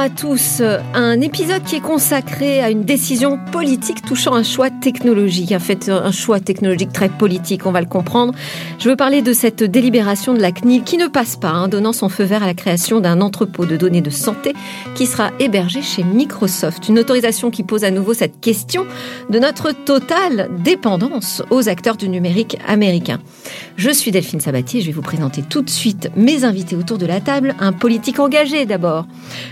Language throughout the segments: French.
à tous. Un épisode qui est consacré à une décision politique touchant un choix technologique. En fait, un choix technologique très politique, on va le comprendre. Je veux parler de cette délibération de la CNIL qui ne passe pas, hein, donnant son feu vert à la création d'un entrepôt de données de santé qui sera hébergé chez Microsoft. Une autorisation qui pose à nouveau cette question de notre totale dépendance aux acteurs du numérique américain. Je suis Delphine Sabatier, je vais vous présenter tout de suite mes invités autour de la table. Un politique engagé d'abord.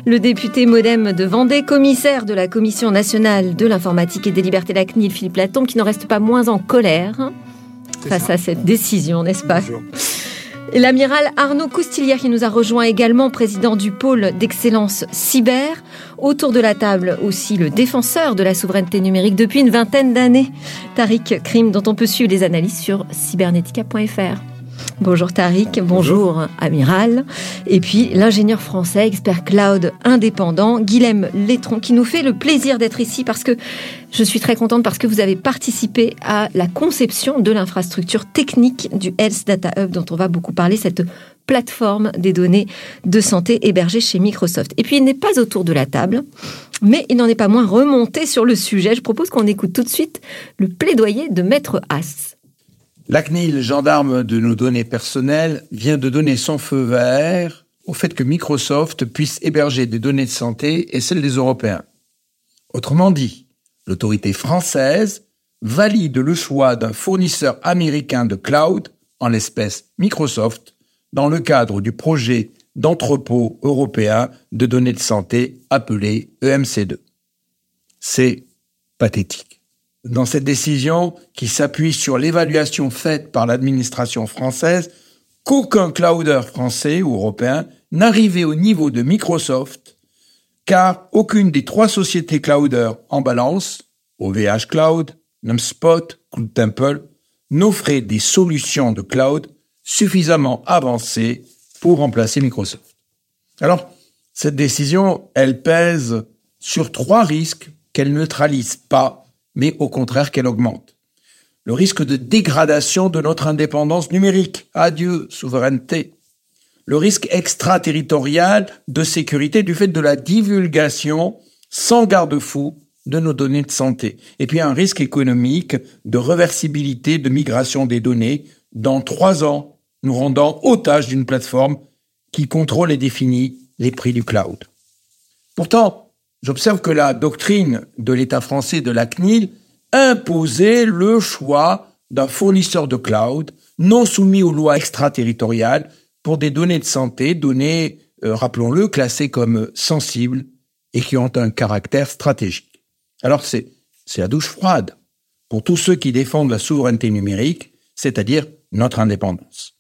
Le député modem de Vendée, commissaire de la Commission nationale de l'informatique et des libertés, la CNIL, Philippe Latombe, qui n'en reste pas moins en colère face à cette décision, n'est-ce pas Et l'amiral Arnaud Coustillière qui nous a rejoint également, président du pôle d'excellence cyber. Autour de la table aussi le défenseur de la souveraineté numérique depuis une vingtaine d'années, Tariq Krim, dont on peut suivre les analyses sur cybernetica.fr. Bonjour Tariq, bonjour, Amiral. Et puis l'ingénieur français, expert cloud indépendant, Guilhem Létron, qui nous fait le plaisir d'être ici parce que je suis très contente parce que vous avez participé à la conception de l'infrastructure technique du Health Data Hub dont on va beaucoup parler, cette plateforme des données de santé hébergée chez Microsoft. Et puis il n'est pas autour de la table, mais il n'en est pas moins remonté sur le sujet. Je propose qu'on écoute tout de suite le plaidoyer de Maître Haas. La CNIL, gendarme de nos données personnelles, vient de donner son feu vert au fait que Microsoft puisse héberger des données de santé et celles des Européens. Autrement dit, l'autorité française valide le choix d'un fournisseur américain de cloud, en l'espèce Microsoft, dans le cadre du projet d'entrepôt européen de données de santé appelé EMC2. C'est pathétique dans cette décision qui s'appuie sur l'évaluation faite par l'administration française qu'aucun clouder français ou européen n'arrivait au niveau de Microsoft car aucune des trois sociétés clouders en balance, OVH Cloud, NumSpot, Cloud Temple, n'offrait des solutions de cloud suffisamment avancées pour remplacer Microsoft. Alors, cette décision, elle pèse sur trois risques qu'elle neutralise pas mais au contraire qu'elle augmente. Le risque de dégradation de notre indépendance numérique. Adieu, souveraineté. Le risque extraterritorial de sécurité du fait de la divulgation sans garde-fou de nos données de santé. Et puis un risque économique de reversibilité de migration des données dans trois ans, nous rendant otages d'une plateforme qui contrôle et définit les prix du cloud. Pourtant, j'observe que la doctrine de l'État français de la CNIL imposait le choix d'un fournisseur de cloud non soumis aux lois extraterritoriales pour des données de santé, données, euh, rappelons-le, classées comme sensibles et qui ont un caractère stratégique. Alors c'est, c'est la douche froide pour tous ceux qui défendent la souveraineté numérique, c'est-à-dire notre indépendance.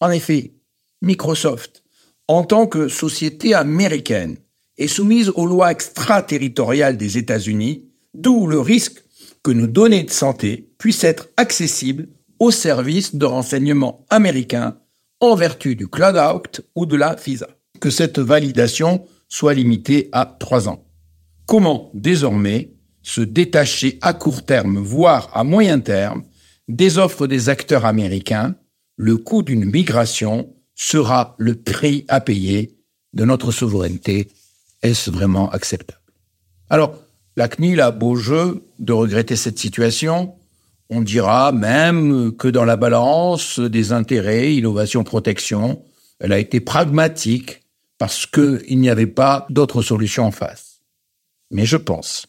En effet, Microsoft, en tant que société américaine, est soumise aux lois extraterritoriales des États-Unis, d'où le risque que nos données de santé puissent être accessibles aux services de renseignement américains en vertu du Cloud Act ou de la FISA. Que cette validation soit limitée à trois ans. Comment désormais se détacher à court terme, voire à moyen terme, des offres des acteurs américains? Le coût d'une migration sera le prix à payer de notre souveraineté est-ce vraiment acceptable? Alors, la CNIL a beau jeu de regretter cette situation. On dira même que dans la balance des intérêts, innovation, protection, elle a été pragmatique parce qu'il n'y avait pas d'autre solution en face. Mais je pense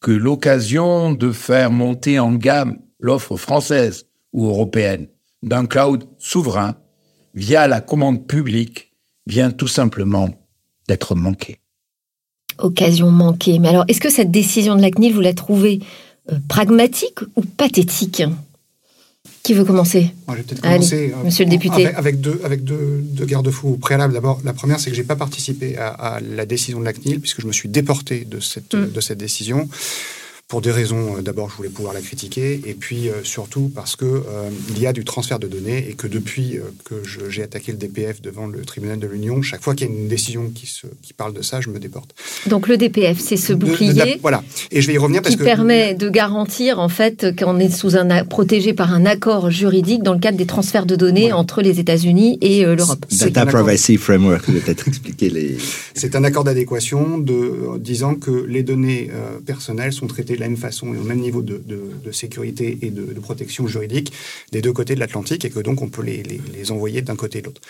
que l'occasion de faire monter en gamme l'offre française ou européenne d'un cloud souverain via la commande publique vient tout simplement d'être manquée occasion manquée. Mais alors, est-ce que cette décision de la CNIL, vous la trouvez euh, pragmatique ou pathétique? Qui veut commencer? Moi, je vais peut-être commencer, euh, monsieur le député. Avec, deux, avec deux, deux garde-fous préalables. D'abord, la première, c'est que je n'ai pas participé à, la décision de la CNIL, puisque je me suis déporté de cette, mm. de cette décision pour des raisons, euh, d'abord, je voulais pouvoir la critiquer, et puis euh, surtout parce que euh, il y a du transfert de données et que depuis que j'ai attaqué le DPF devant le tribunal de l'Union, chaque fois qu'il y a une décision qui, se, qui parle de ça, je me déporte. Donc le DPF, c'est ce bouclier. voilà. Et je vais y revenir parce qui permet de garantir en fait qu'on est sous un protégé par un accord juridique dans le cadre des transferts de données entre les États-Unis et l'Europe. Data Privacy Framework, peut-être expliquer les. C'est un accord d'adéquation de disant que les données personnelles sont traitées de la même façon et au même niveau de, sécurité et de, protection juridique des deux côtés de l'Atlantique et que donc on peut les, envoyer d'un côté et de l'autre.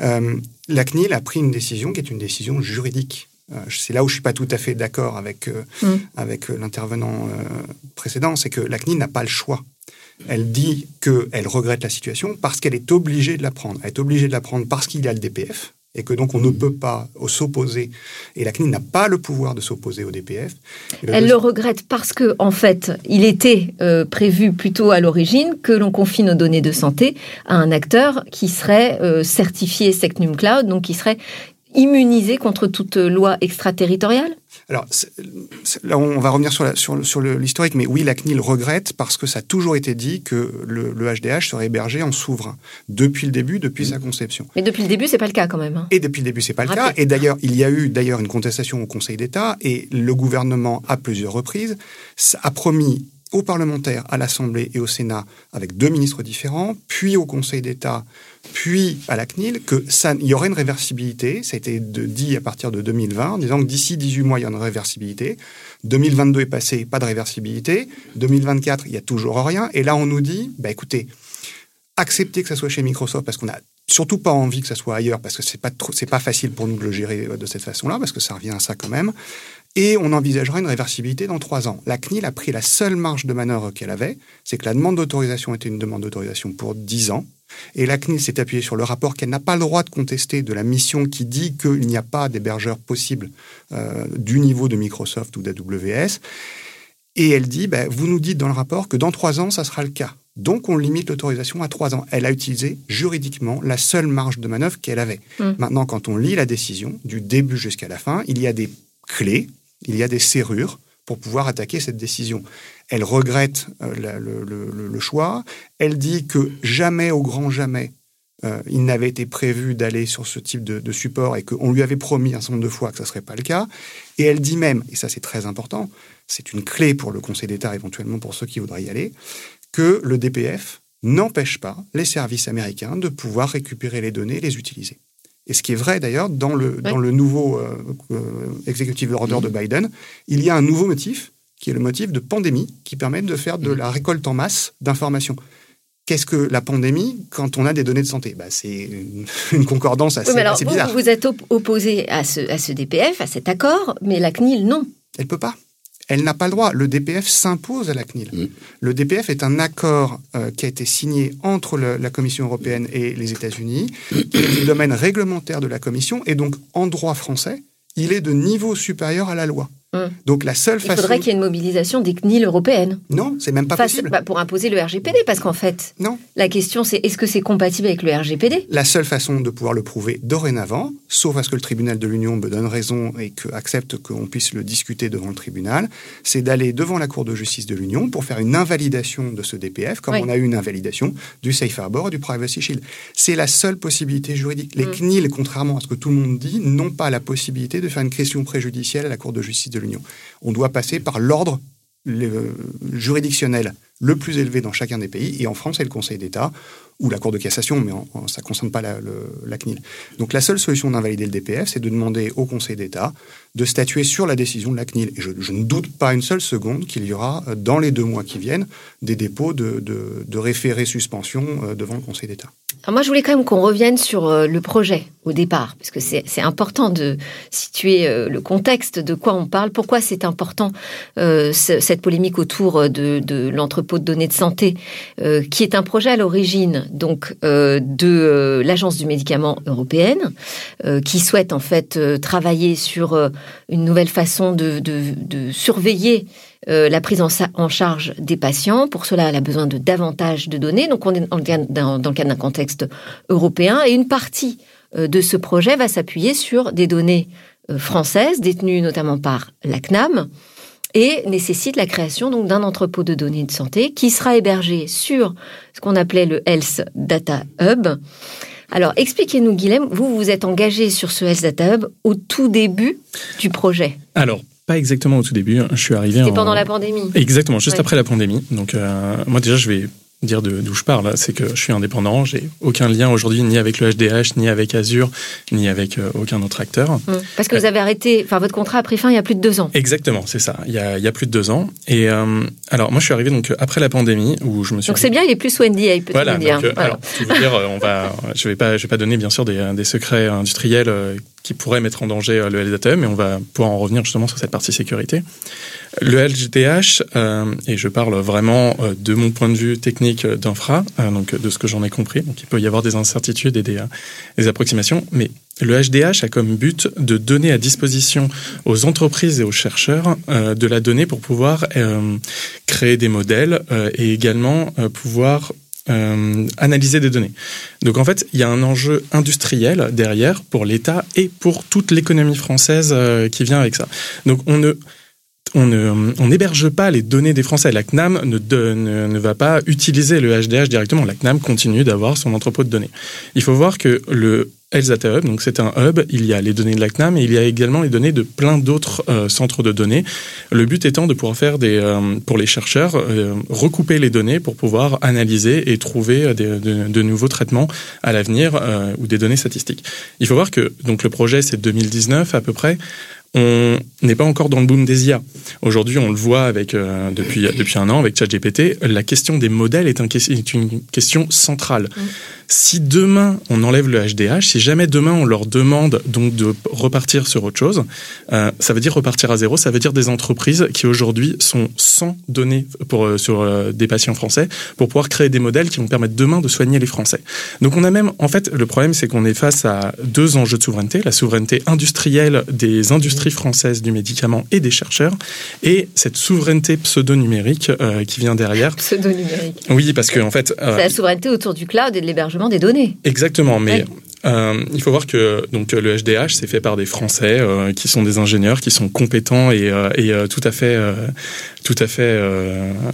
Euh, la CNIL a pris une décision qui est une décision juridique. Euh, c'est là où je suis pas tout à fait d'accord avec, euh, mm. avec l'intervenant précédent, c'est que la CNIL n'a pas le choix. Elle dit qu'elle regrette la situation parce qu'elle est obligée de la prendre. Elle est obligée de la prendre parce qu'il y a le DPF, et que donc on ne peut pas s'opposer, et la CNIL n'a pas le pouvoir de s'opposer au DPF. Elle le regrette parce que, en fait, il était euh, prévu plutôt à l'origine que l'on confie nos données de santé à un acteur qui serait euh, certifié Secnum Cloud, donc qui serait immunisé contre toute loi extraterritoriale alors, là, on va revenir sur, sur, l'historique, mais oui, la CNIL regrette parce que ça a toujours été dit que le, HDH serait hébergé en souverain depuis le début, depuis sa conception. Mais depuis le début, c'est pas le cas quand même. Hein. Et depuis le début, c'est pas le cas. Et d'ailleurs, il y a eu d'ailleurs une contestation au Conseil d'État et le gouvernement, à plusieurs reprises, a promis aux parlementaires, à l'Assemblée et au Sénat, avec deux ministres différents, puis au Conseil d'État, puis à la CNIL, que ça, il y aurait une réversibilité. Ça a été dit à partir de 2020, en disant que d'ici 18 mois, il y a une réversibilité. 2022 est passé, pas de réversibilité. 2024, il y a toujours rien. Et là, on nous dit, bah, écoutez, acceptez que ça soit chez Microsoft parce qu'on a surtout pas envie que ça soit ailleurs parce que c'est pas pas facile pour nous de le gérer de cette façon-là parce que ça revient à ça quand même et on envisagera une réversibilité dans trois ans. La CNIL a pris la seule marge de manœuvre qu'elle avait, c'est que la demande d'autorisation était une demande d'autorisation pour dix ans, et la CNIL s'est appuyée sur le rapport qu'elle n'a pas le droit de contester de la mission qui dit qu'il n'y a pas d'hébergeur possible euh, du niveau de Microsoft ou d'AWS. Et elle dit, ben, vous nous dites dans le rapport que dans trois ans, ça sera le cas. Donc on limite l'autorisation à trois ans. Elle a utilisé juridiquement la seule marge de manœuvre qu'elle avait. Mmh. Maintenant, quand on lit la décision, du début jusqu'à la fin, il y a des clés il y a des serrures pour pouvoir attaquer cette décision. Elle regrette euh, le, choix. Elle dit que jamais, au grand jamais, euh, il n'avait été prévu d'aller sur ce type de, support et qu'on lui avait promis un certain nombre de fois que ce ne serait pas le cas. Et elle dit même, et ça c'est très important, c'est une clé pour le Conseil d'État éventuellement pour ceux qui voudraient y aller, que le DPF n'empêche pas les services américains de pouvoir récupérer les données et les utiliser. Et ce qui est vrai d'ailleurs, dans le, dans le nouveau euh, euh, executive order de Biden, il y a un nouveau motif, qui est le motif de pandémie, qui permet de faire de la récolte en masse d'informations. Qu'est-ce que la pandémie quand on a des données de santé? Bah, C'est une, concordance assez, bizarre. Vous, vous êtes opposé à ce, à ce DPF, à cet accord, mais la CNIL, non. Elle peut pas elle n'a pas le droit. Le DPF s'impose à la CNIL. Le DPF est un accord euh, qui a été signé entre la Commission européenne et les États-Unis, qui est du domaine réglementaire de la Commission, et donc en droit français, il est de niveau supérieur à la loi. Hum. Donc la seule façon. Il faudrait qu'il y ait une mobilisation des CNIL européennes. Non, c'est même pas possible. Bah, pour imposer le RGPD, parce qu'en fait, non. La question c'est est-ce que c'est compatible avec le RGPD La seule façon de pouvoir le prouver dorénavant, sauf à ce que le tribunal de l'Union me donne raison et que accepte qu'on puisse le discuter devant le tribunal, c'est d'aller devant la Cour de justice de l'Union pour faire une invalidation de ce DPF, comme on a eu une invalidation du Safe Harbor et du Privacy Shield. C'est la seule possibilité juridique. Les hum. CNIL, contrairement à ce que tout le monde dit, n'ont pas la possibilité de faire une question préjudicielle à la Cour de justice de On doit passer par l'ordre juridictionnel le plus élevé dans chacun des pays, et en France, c'est le Conseil d'État ou la Cour de cassation, mais ça ne concerne pas la, CNIL. Donc la seule solution d'invalider le DPF, c'est de demander au Conseil d'État de statuer sur la décision de la CNIL. Et je, ne doute pas une seule seconde qu'il y aura, euh, dans les deux mois qui viennent, des dépôts de, de, référés suspension euh, devant le Conseil d'État. moi, je voulais quand même qu'on revienne sur euh, le projet au départ, parce que c'est important de situer le contexte de quoi on parle, pourquoi c'est important cette polémique autour de, de de données de santé, qui est un projet à l'origine donc de l'Agence du médicament européenne, qui souhaite en fait travailler sur une nouvelle façon de, surveiller euh, la prise en, charge des patients. Pour cela, elle a besoin de davantage de données. Donc, on est dans, le cadre d'un contexte européen. Et une partie euh, de ce projet va s'appuyer sur des données euh, françaises, détenues notamment par la CNAM, et nécessite la création donc d'un entrepôt de données de santé qui sera hébergé sur ce qu'on appelait le Health Data Hub. Alors, expliquez-nous, Guilhem, vous vous êtes engagé sur ce Health Data Hub au tout début du projet. Alors, pas exactement au tout début. Je suis arrivé. C'était pendant la pandémie. Exactement, juste après la pandémie. Donc, euh, moi déjà, je vais dire d'où je parle, c'est que je suis indépendant, j'ai aucun lien aujourd'hui ni avec le HDH, ni avec Azure, ni avec euh, aucun autre acteur. Mmh. Parce que vous avez arrêté, enfin votre contrat a pris fin il y a plus de deux ans. Exactement, c'est ça, il y, a, il y, a, plus de deux ans. Et euh, alors moi je suis arrivé donc après la pandémie où je me suis. Donc c'est bien, il est plus Wendy, il peut voilà, dire. Donc, euh, voilà. Alors, va, je vais pas, je vais pas donner bien sûr des, des secrets industriels qui pourraient mettre en danger le LDATM, mais on va pouvoir en revenir justement sur cette partie sécurité. Le LGTH, euh, et je parle vraiment euh, de mon point de vue technique d'infra, euh, donc de ce que j'en ai compris, donc il peut y avoir des incertitudes et des, des approximations, mais le HDH a comme but de donner à disposition aux entreprises et aux chercheurs euh, de la donnée pour pouvoir euh, créer des modèles euh, et également pouvoir analyser des données. Donc en fait, il y a un enjeu industriel derrière pour l'État et pour toute l'économie française qui vient avec ça. Donc on ne on n'héberge pas les données des Français. La CNAM ne, va pas utiliser le HDH directement. La CNAM continue d'avoir son entrepôt de données. Il faut voir que le Health Data Hub, donc c'est un hub, il y a les données de la CNAM et il y a également les données de plein d'autres euh, centres de données. Le but étant de pouvoir faire des, euh, pour les chercheurs, euh, recouper les données pour pouvoir analyser et trouver de, de, nouveaux traitements à l'avenir ou des données statistiques. Il faut voir que donc le projet c'est 2019 à peu près on n'est pas encore dans le boom des IA. Aujourd'hui, on le voit avec euh, depuis depuis un an avec ChatGPT. La question des modèles est, un, est une question centrale. Mmh. Si demain on enlève le HDH, si jamais demain on leur demande donc de repartir sur autre chose, euh, ça veut dire repartir à zéro. Ça veut dire des entreprises qui aujourd'hui sont sans données pour euh, sur euh, des patients français pour pouvoir créer des modèles qui vont permettre demain de soigner les Français. Donc on a même en fait le problème c'est qu'on est face à deux enjeux de souveraineté la souveraineté industrielle des industries françaises du médicament et des chercheurs et cette souveraineté pseudo-numérique euh, qui vient derrière. Pseudo-numérique. Oui parce que en fait. c'est la souveraineté autour du cloud et de l'hébergement des données. Exactement, mais euh, il faut voir que donc le HDH c'est fait par des Français euh, qui sont des ingénieurs qui sont compétents et, euh, et tout à fait tout à fait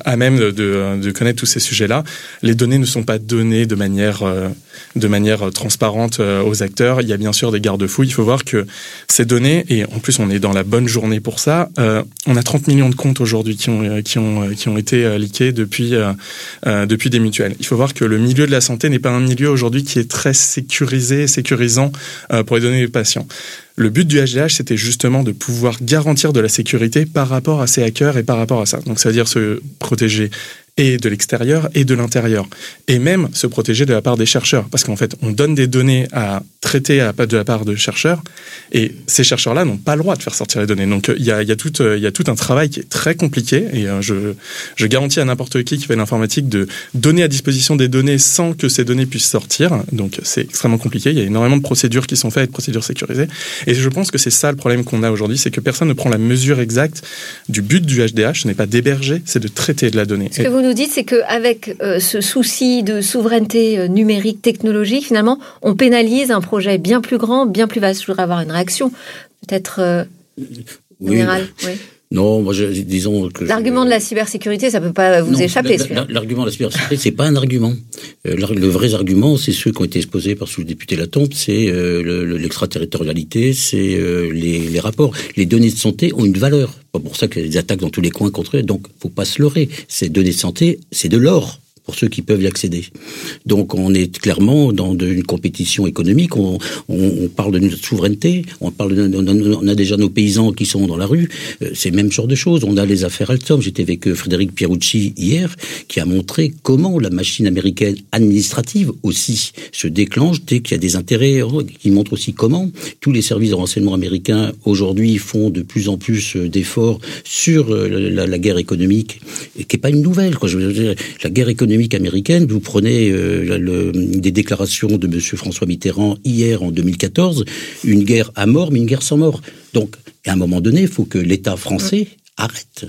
à même de, de, connaître tous ces sujets-là. Les données ne sont pas données de manière de manière transparente aux acteurs. Il y a bien sûr des garde-fous. Il faut voir que ces données et en plus on est dans la bonne journée pour ça. on a 30 millions de comptes aujourd'hui qui ont qui ont qui ont été liqués depuis depuis des mutuelles. Il faut voir que le milieu de la santé n'est pas un milieu aujourd'hui qui est très sécurisé sécurisant pour les données des patients. Le but du HDH, c'était justement de pouvoir garantir de la sécurité par rapport à ces hackers et par rapport à ça. Donc, ça veut dire se protéger et de l'extérieur et de l'intérieur. Et même se protéger de la part des chercheurs. Parce qu'en fait, on donne des données à traiter à, de la part de chercheurs et ces chercheurs-là n'ont pas le droit de faire sortir les données. Donc il y a, y, a tout, il y a tout un travail qui est très compliqué et je, je garantis à n'importe qui qui fait l'informatique de donner à disposition des données sans que ces données puissent sortir. Donc c'est extrêmement compliqué. Il y a énormément de procédures qui sont faites, de procédures sécurisées. Et je pense que c'est ça le problème qu'on a aujourd'hui, c'est que personne ne prend la mesure exacte du but du HDH. Ce n'est pas d'héberger, c'est de traiter de la donnée. Nous dites, c'est qu'avec euh, ce souci de souveraineté euh, numérique, technologique, finalement, on pénalise un projet bien plus grand, bien plus vaste. Je voudrais avoir une réaction, peut-être euh, générale. Oui. Non, moi, je, disons que l'argument de la cybersécurité, ça peut pas vous non, échapper. L'argument de la cybersécurité, c'est pas un argument. Euh, le vrai argument, c'est ceux qui ont été exposés par sous le député Latombe, c'est euh, l'extraterritorialité, c'est euh, les, les, rapports. Les données de santé ont une valeur. Pas pour ça qu'il y a des attaques dans tous les coins contre eux. Donc, faut pas se leurrer. Ces données de santé, c'est de l'or pour ceux qui peuvent y accéder. Donc on est clairement dans une compétition économique, on, parle de notre souveraineté, on parle on a déjà nos paysans qui sont dans la rue, euh, c'est le même genre de choses. On a les affaires Alstom, j'étais avec euh, Frédéric Pierucci hier, qui a montré comment la machine américaine administrative aussi se déclenche dès qu'il y a des intérêts, euh, qui montre aussi comment tous les services de renseignement américains aujourd'hui font de plus en plus d'efforts sur la, guerre économique, qui n'est pas une nouvelle. La guerre économique américaine, vous prenez euh, le, des déclarations de M. François Mitterrand hier en 2014, une guerre à mort, mais une guerre sans mort. Donc, à un moment donné, il faut que l'État français arrête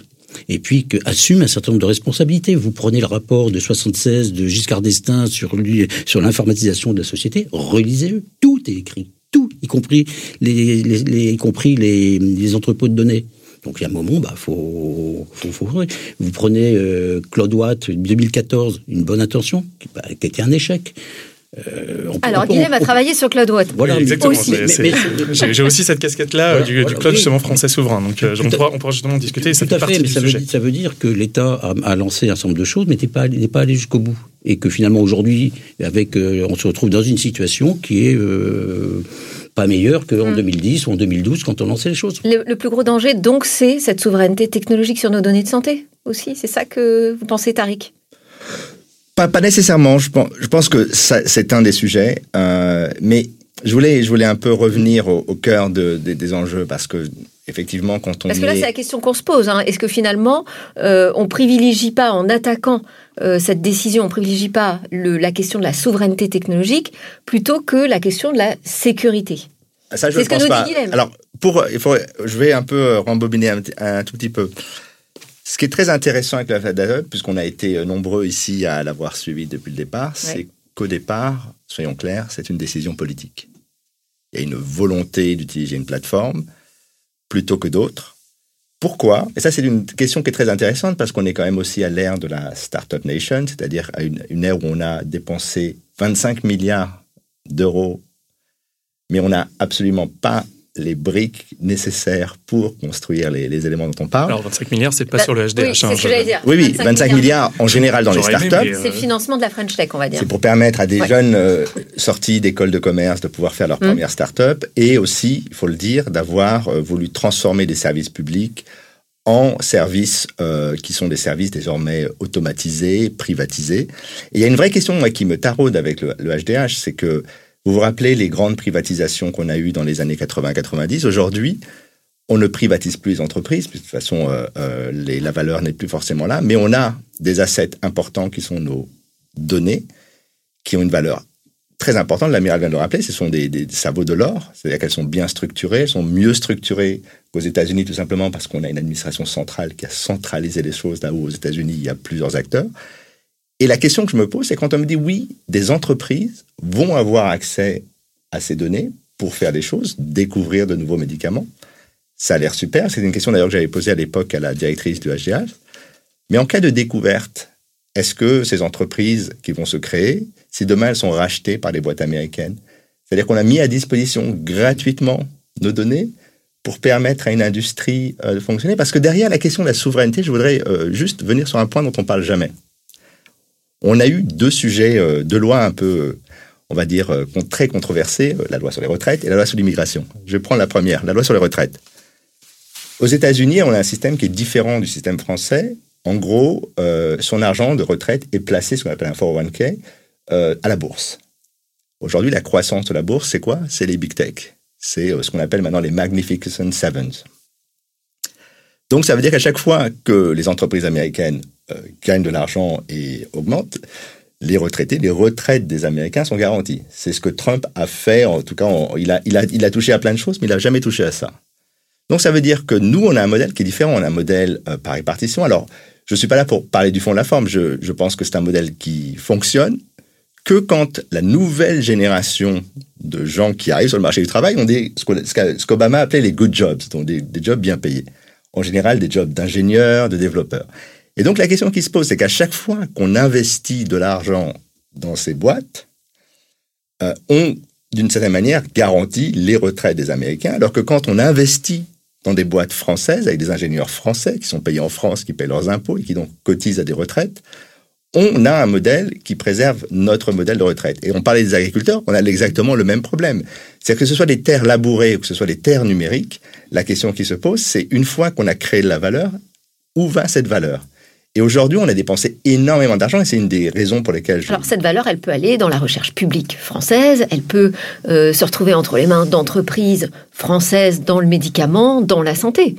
et puis que, assume un certain nombre de responsabilités. Vous prenez le rapport de 76 de Giscard d'Estaing sur lui, sur l'informatisation de la société, relisez-le, tout est écrit, tout, y compris les, les, les y compris les, les entrepôts de données. Donc il y a un moment, bah faut, faut, faut vous prenez euh, Claude Watt 2014, une bonne intention qui, bah, qui a été un échec. Euh, Alors, Guilhem a travaillé sur Claude Watt. Voilà, exactement. J'ai aussi cette casquette-là voilà, du, du, Claude justement français souverain. Donc, euh, on, pourra, on, pourra, justement discuter. Tout à fait, mais ça veut, ça veut, dire que l'État a, a, lancé un certain nombre de choses, mais n'est pas, pas allé jusqu'au bout. Et que finalement, aujourd'hui, avec, euh, on se retrouve dans une situation qui est euh, pas meilleure qu'en mm. 2010 ou en 2012 quand on lançait les choses. Le, le plus gros danger, donc, c'est cette souveraineté technologique sur nos données de santé aussi. C'est ça que vous pensez, Tariq? Pas, pas nécessairement. Je pense, je pense que c'est un des sujets, euh, mais je voulais, je voulais un peu revenir au, au cœur de, de, des enjeux parce que effectivement, quand on parce que là, c'est la question qu'on se pose. Hein. Est-ce que finalement, euh, on privilégie pas en attaquant euh, cette décision, on privilégie pas le, la question de la souveraineté technologique plutôt que la question de la sécurité? Ça, je ne pense pas. Alors, pour, il faut, je vais un peu rembobiner un, un tout petit peu. Ce qui est très intéressant avec la FADAE, puisqu'on a été nombreux ici à l'avoir suivi depuis le départ, ouais. c'est qu'au départ, soyons clairs, c'est une décision politique. Il y a une volonté d'utiliser une plateforme plutôt que d'autres. Pourquoi? Et ça, c'est une question qui est très intéressante parce qu'on est quand même aussi à l'ère de la Startup Nation, c'est-à-dire à une, une ère où on a dépensé 25 milliards d'euros, mais on n'a absolument pas les briques nécessaires pour construire les, les, éléments dont on parle. Alors 25 milliards, c'est pas bah, sur le HDH. Oui, c'est ce que j'allais dire. Oui, oui, 25, 25 milliards, en général dans les startups. C'est le financement de la French Tech, on va dire. C'est pour permettre à des ouais. jeunes euh, sortis d'écoles de commerce de pouvoir faire leur mmh. première startup et aussi, il faut le dire, d'avoir euh, voulu transformer des services publics en services euh, qui sont des services désormais automatisés, privatisés. Et il y a une vraie question moi, qui me taraude avec le, le HDH, c'est que vous vous rappelez les grandes privatisations qu'on a eues dans les années 80-90 Aujourd'hui, on ne privatise plus les entreprises, de toute façon, euh, euh, la valeur n'est plus forcément là, mais on a des assets importants qui sont nos données, qui ont une valeur très importante. L'amiral vient de le rappeler, ce sont des, des ça vaut de l'or, c'est-à-dire qu'elles sont bien structurées, elles sont mieux structurées qu'aux États-Unis, tout simplement parce qu'on a une administration centrale qui a centralisé les choses là où aux États-Unis il y a plusieurs acteurs. Et la question que je me pose, c'est quand on me dit oui, des entreprises vont avoir accès à ces données pour faire des choses, découvrir de nouveaux médicaments. Ça a l'air super. C'est une question d'ailleurs que j'avais posée à l'époque à la directrice du HGH. Mais en cas de découverte, est-ce que ces entreprises qui vont se créer, si demain elles sont rachetées par les boîtes américaines, c'est-à-dire qu'on a mis à disposition gratuitement nos données pour permettre à une industrie euh, de fonctionner? Parce que derrière la question de la souveraineté, je voudrais euh, juste venir sur un point dont on parle jamais on a eu deux sujets euh, de loi un peu, on va dire, euh, très controversés, euh, la loi sur les retraites et la loi sur l'immigration. Je prendre la première, la loi sur les retraites. Aux États-Unis, on a un système qui est différent du système français. En gros, euh, son argent de retraite est placé, ce qu'on appelle un 401k, euh, à la bourse. Aujourd'hui, la croissance de la bourse, c'est quoi? C'est les big tech. C'est ce qu'on appelle maintenant les Magnificent Sevens. Donc, ça veut dire qu'à chaque fois que les entreprises américaines euh, gagnent de l'argent et augmentent, les retraités, les retraites des Américains sont garanties. C'est ce que Trump a fait. En tout cas, il, a, touché à plein de choses, mais il n'a jamais touché à ça. Donc, ça veut dire que nous, on a un modèle qui est différent. On a un modèle euh, par répartition. Alors, je ne suis pas là pour parler du fond de la forme. Je, pense que c'est un modèle qui fonctionne que quand la nouvelle génération de gens qui arrivent sur le marché du travail ont des, ce qu'Obama appelait les good jobs, donc des jobs bien payés. En général, des jobs d'ingénieurs, de développeurs. Et donc la question qui se pose, c'est qu'à chaque fois qu'on investit de l'argent dans ces boîtes, euh, on, d'une certaine manière, garantit les retraites des Américains, alors que quand on investit dans des boîtes françaises, avec des ingénieurs français qui sont payés en France, qui payent leurs impôts et qui donc cotisent à des retraites, on a un modèle qui préserve notre modèle de retraite. Et on parlait des agriculteurs, on a exactement le même problème. C'est-à-dire que ce soit des terres labourées ou que ce soit des terres numériques, la question qui se pose, c'est une fois qu'on a créé de la valeur, où va cette valeur? Et aujourd'hui, on a dépensé énormément d'argent et c'est une des raisons pour lesquelles je... Alors cette valeur, elle peut aller dans la recherche publique française, elle peut euh, se retrouver entre les mains d'entreprises françaises dans le médicament, dans la santé.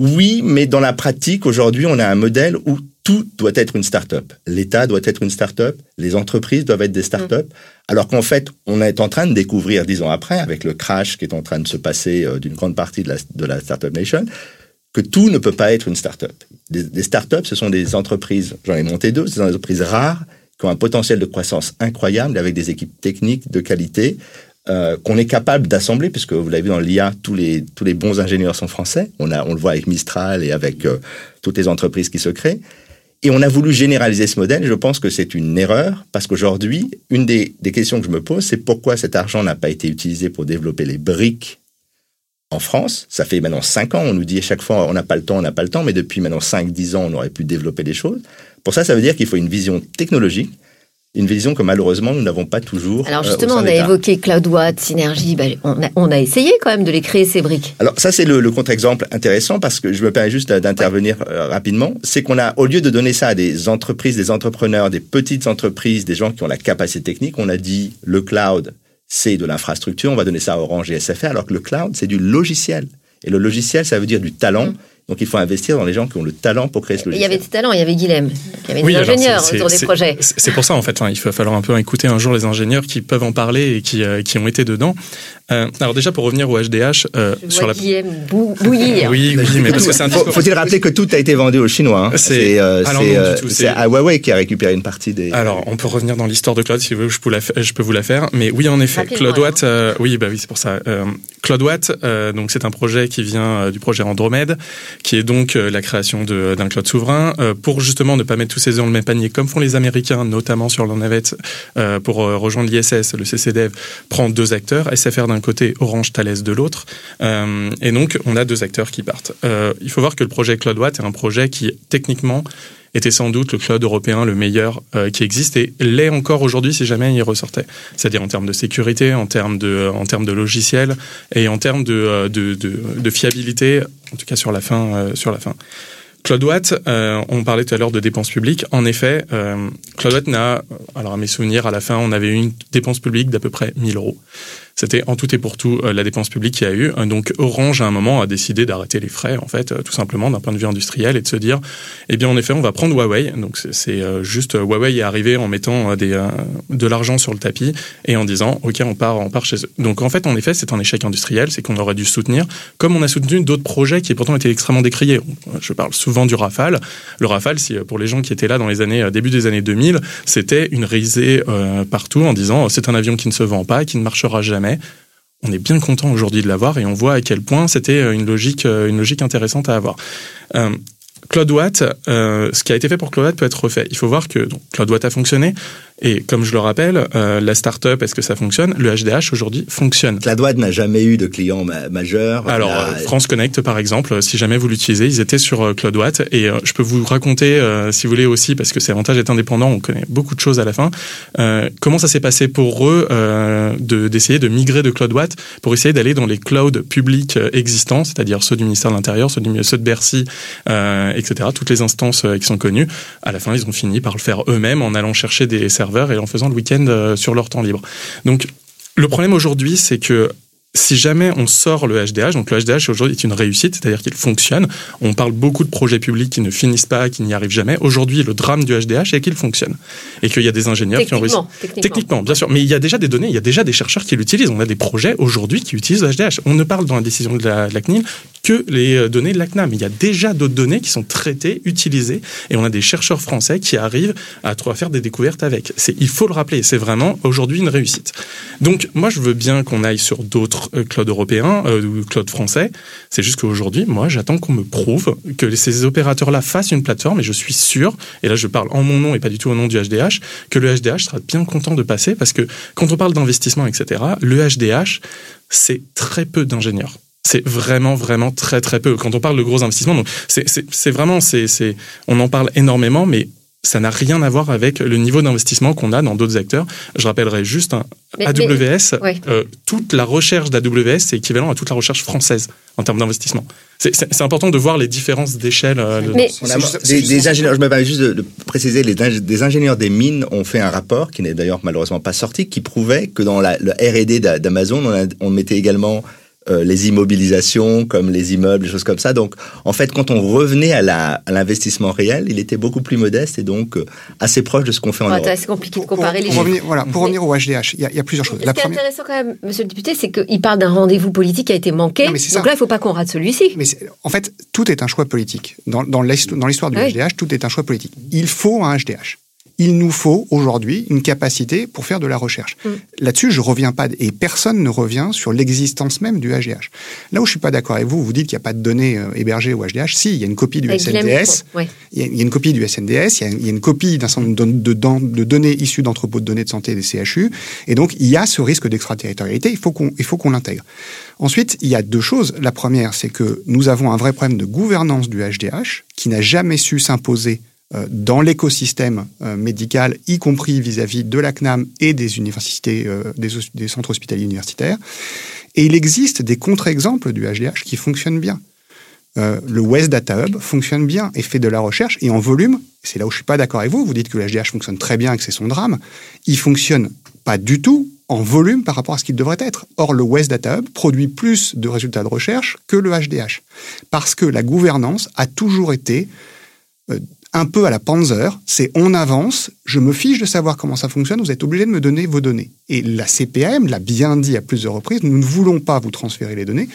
Oui, mais dans la pratique, aujourd'hui, on a un modèle où tout doit être une start-up. L'État doit être une start-up, les entreprises doivent être des start-up, mmh. alors qu'en fait, on est en train de découvrir, dix ans après, avec le crash qui est en train de se passer euh, d'une grande partie de la, de la Startup Nation, que tout ne peut pas être une start-up. Des, start-up, ce sont des entreprises, j'en ai monté deux, ce sont des entreprises rares qui ont un potentiel de croissance incroyable avec des équipes techniques de qualité euh, qu'on est capable d'assembler, puisque vous l'avez vu dans l'IA, tous les, tous les bons ingénieurs sont français. On, a, on le voit avec Mistral et avec euh, toutes les entreprises qui se créent. Et on a voulu généraliser ce modèle. Je pense que c'est une erreur parce qu'aujourd'hui, une des, des, questions que je me pose, c'est pourquoi cet argent n'a pas été utilisé pour développer les briques en France. Ça fait maintenant cinq ans. On nous dit à chaque fois, on n'a pas le temps, on n'a pas le temps. Mais depuis maintenant cinq, dix ans, on aurait pu développer des choses. Pour ça, ça veut dire qu'il faut une vision technologique une vision que malheureusement nous n'avons pas toujours. Alors euh, justement, on a évoqué CloudWatt, Synergie, ben, on, a, on, a, essayé quand même de les créer ces briques. Alors ça c'est le, le contre-exemple intéressant parce que je me permets juste d'intervenir euh, rapidement, c'est qu'on a au lieu de donner ça à des entreprises, des entrepreneurs, des petites entreprises, des gens qui ont la capacité technique, on a dit le cloud c'est de l'infrastructure, on va donner ça à Orange et SFR, alors que le cloud c'est du logiciel. Et le logiciel ça veut dire du talent. Mm. Donc il faut investir dans les gens qui ont le talent pour créer ce logiciel. Il y avait des talents, il y avait Guilhem, il y avait des ingénieurs autour des projets. C'est pour ça en fait, il va falloir un peu écouter un jour les ingénieurs qui peuvent en parler et qui, euh, qui ont été dedans. Euh, alors déjà pour revenir au HDH euh, Je sur la Guillaume bouillir. Oui, oui, mais parce que c'est un Faut, il rappeler que tout a été vendu aux Chinois. Hein. C'est euh, euh Huawei qui a récupéré une partie des. Alors on peut revenir dans l'histoire de Cloud si vous voulez, je peux, la, je peux vous la faire. Mais oui, en effet, CloudWatt. Euh, oui, bah oui, c'est pour ça. Euh, CloudWatt, donc c'est un projet qui vient du projet Andromède, qui est donc la création d'un cloud souverain pour justement ne pas mettre tous ses œufs dans le même panier, comme font les Américains, notamment sur leur navette pour rejoindre l'ISS. Le CCDEV prend deux acteurs, SFR d'un côté, Orange Thales de l'autre. Euh, et donc, on a deux acteurs qui partent. Euh, il faut voir que le projet CloudWatt est un projet qui, techniquement, était sans doute le cloud européen le meilleur euh, qui existe et l'est encore aujourd'hui si jamais il ressortait. C'est-à-dire en termes de sécurité, en termes de, en termes de logiciel et en termes de, de, de, de fiabilité, en tout cas sur la fin. sur la fin. CloudWatt, euh, on parlait tout à l'heure de dépenses publiques. En effet, euh, CloudWatt n'a, alors à mes souvenirs, à la fin, on avait une dépense publique d'à peu près 1000 euros. C'était en tout et pour tout euh, la dépense publique qu'il y a eu. Donc Orange, à un moment, a décidé d'arrêter les frais, en fait, euh, tout simplement d'un point de vue industriel, et de se dire, eh bien, en effet, on va prendre Huawei. Donc c'est euh, juste Huawei est arrivé en mettant des, de l'argent sur le tapis et en disant, ok, on part, on part chez eux. Donc en fait, en effet, c'est un échec industriel, c'est qu'on aurait dû soutenir, comme on a soutenu d'autres projets qui pourtant étaient extrêmement décriés. Je parle souvent du Rafale. Le Rafale, si pour les gens qui étaient là dans les années début des années 2000, c'était une risée partout en disant, c'est un avion qui ne se vend pas, qui ne marchera jamais on est bien content aujourd'hui de l'avoir et on voit à quel point c'était une logique, euh, une logique intéressante à avoir. Euh, CloudWatt, euh, ce qui a été fait pour CloudWatt peut être refait. Il faut voir que donc, CloudWatt a fonctionné. Et comme je le rappelle, euh, la start-up, est-ce que ça fonctionne? Le HDH aujourd'hui fonctionne. CloudWatt n'a jamais eu de client majeur. Alors euh, France Connect par exemple, si jamais vous l'utilisez, ils étaient sur euh, CloudWatt et je peux vous raconter, si vous voulez aussi, parce que c'est avantage d'être indépendant, on connaît beaucoup de choses à la fin. comment ça s'est passé pour eux de d'essayer de migrer de CloudWatt pour essayer d'aller dans les clouds publics existants, c'est-à-dire ceux du ministère de l'Intérieur, ceux, ceux de Bercy, etc. Toutes les instances qui sont connues. À la fin, ils ont fini par le faire eux-mêmes en allant chercher des services et en faisant le week-end euh, sur leur temps libre. Donc, le problème aujourd'hui, c'est que si jamais on sort le HDH, donc le HDH aujourd'hui est une réussite, c'est-à-dire qu'il fonctionne. On parle beaucoup de projets publics qui ne finissent pas, qui n'y arrivent jamais. Aujourd'hui, le drame du HDH est qu'il fonctionne et qu'il y a des ingénieurs qui ont réussi. Techniquement. techniquement, bien sûr, mais il y a déjà des données, il y a déjà des chercheurs qui l'utilisent. On a des projets aujourd'hui qui utilisent le HDH. On ne parle dans la décision de la, de la CNIL que les euh, données de l'ACNAM. Il y a déjà d'autres données qui sont traitées, utilisées, et on a des chercheurs français qui arrivent à, faire des découvertes avec. Il faut le rappeler, c'est vraiment aujourd'hui une réussite. Donc moi, je veux bien qu'on aille sur d'autres euh, clouds européens euh, ou clouds français. C'est juste qu'aujourd'hui, moi, j'attends qu'on me prouve que ces opérateurs-là fassent une plateforme, et je suis sûr, et là je parle en mon nom et pas du tout au nom du HDH, que le HDH sera bien content de passer, parce que quand on parle d'investissement, etc., le HDH, c'est très peu d'ingénieurs c'est vraiment vraiment très très peu. Quand on parle de gros investissements, c'est vraiment c'est on en parle énormément, mais ça n'a rien à voir avec le niveau d'investissement qu'on a dans d'autres acteurs. Je rappellerai juste un AWS. Euh, toute la recherche d'AWS, c'est équivalent à toute la recherche française en termes d'investissement. C'est important de voir les différences d'échelle. Euh, des, ingénieurs, je me permets juste de, préciser, les, des ingénieurs des mines ont fait un rapport qui n'est d'ailleurs malheureusement pas sorti, qui prouvait que dans la, le R&D d'Amazon, on, on mettait également euh, les immobilisations comme les immeubles, des choses comme ça. Donc, en fait, quand on revenait à l'investissement réel, il était beaucoup plus modeste et donc euh, assez proche de ce qu'on fait en Europe. C'est compliqué de comparer les pour revenir, voilà, pour revenir au HDH, il y, a, plusieurs choses. Ce qui est intéressant quand même, monsieur le député, c'est qu'il parle d'un rendez-vous politique qui a été manqué. donc là, il ne faut pas qu'on rate celui-ci. Mais en fait, tout est un choix politique. Dans, dans l'histoire du HDH, tout est un choix politique. Il faut un HDH. Il nous faut aujourd'hui une capacité pour faire de la recherche. Mm. Là-dessus, je reviens pas, et personne ne revient sur l'existence même du HDH. Là où je suis pas d'accord avec vous, vous dites qu'il n'y a pas de données euh, hébergées au HDH. Si, il y a une copie du Avec SNDS. Ouais. Il y, a, il y a une copie du SNDS, il y a, il y a une copie d'un certain nombre de, de- données issues d'entrepôts de données de santé des CHU, et donc il y a ce risque d'extraterritorialité, il faut qu'on il faut qu'on l'intègre. Ensuite, il y a deux choses. La première, c'est que nous avons un vrai problème de gouvernance du HDH qui n'a jamais su s'imposer dans l'écosystème euh, médical, y compris vis-à-vis de la CNAM et des universités, euh, des, centres hospitaliers universitaires. Et il existe des contre-exemples du HDH qui fonctionnent bien. Euh, le West Data Hub fonctionne bien et fait de la recherche et en volume, c'est là où je suis pas d'accord avec vous, vous dites que le HDH fonctionne très bien et que c'est son drame, il fonctionne pas du tout en volume par rapport à ce qu'il devrait être. Or, le West Data Hub produit plus de résultats de recherche que le HDH. Parce que la gouvernance a toujours été euh, un peu à la Panzer, c'est on avance, je me fiche de savoir comment ça fonctionne, vous êtes obligé de me donner vos données. Et la CPAM l'a bien dit à plusieurs reprises, nous ne voulons pas vous transférer les données,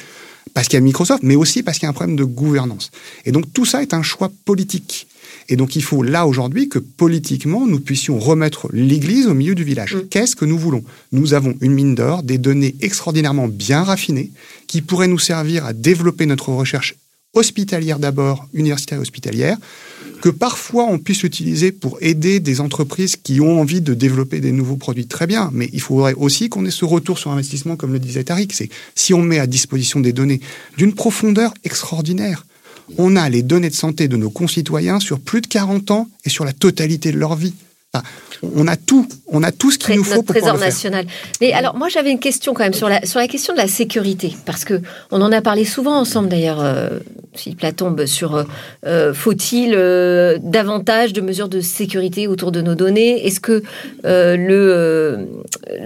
parce qu'il y a Microsoft, mais aussi parce qu'il y a un problème de gouvernance. Et donc tout ça est un choix politique. Et donc il faut là aujourd'hui que politiquement nous puissions remettre l'église au milieu du village. Mm. Qu'est-ce que nous voulons? Nous avons une mine d'or, des données extraordinairement bien raffinées qui pourraient nous servir à développer notre recherche hospitalière d'abord, universitaire et hospitalière, que parfois on puisse l'utiliser pour aider des entreprises qui ont envie de développer des nouveaux produits très bien, mais il faudrait aussi qu'on ait ce retour sur investissement, comme le disait Tariq, c'est si on met à disposition des données d'une profondeur extraordinaire, on a les données de santé de nos concitoyens sur plus de 40 ans et sur la totalité de leur vie. Enfin, on a tout, on a tout ce qu'il nous faut notre pour pouvoir trésor le faire. national. Mais alors, moi, j'avais une question quand même sur la, sur la question de la sécurité, parce que on en a parlé souvent ensemble d'ailleurs, euh, Philippe Latombe, sur euh, euh, faut-il euh, davantage de mesures de sécurité autour de nos données? Est-ce que euh, le,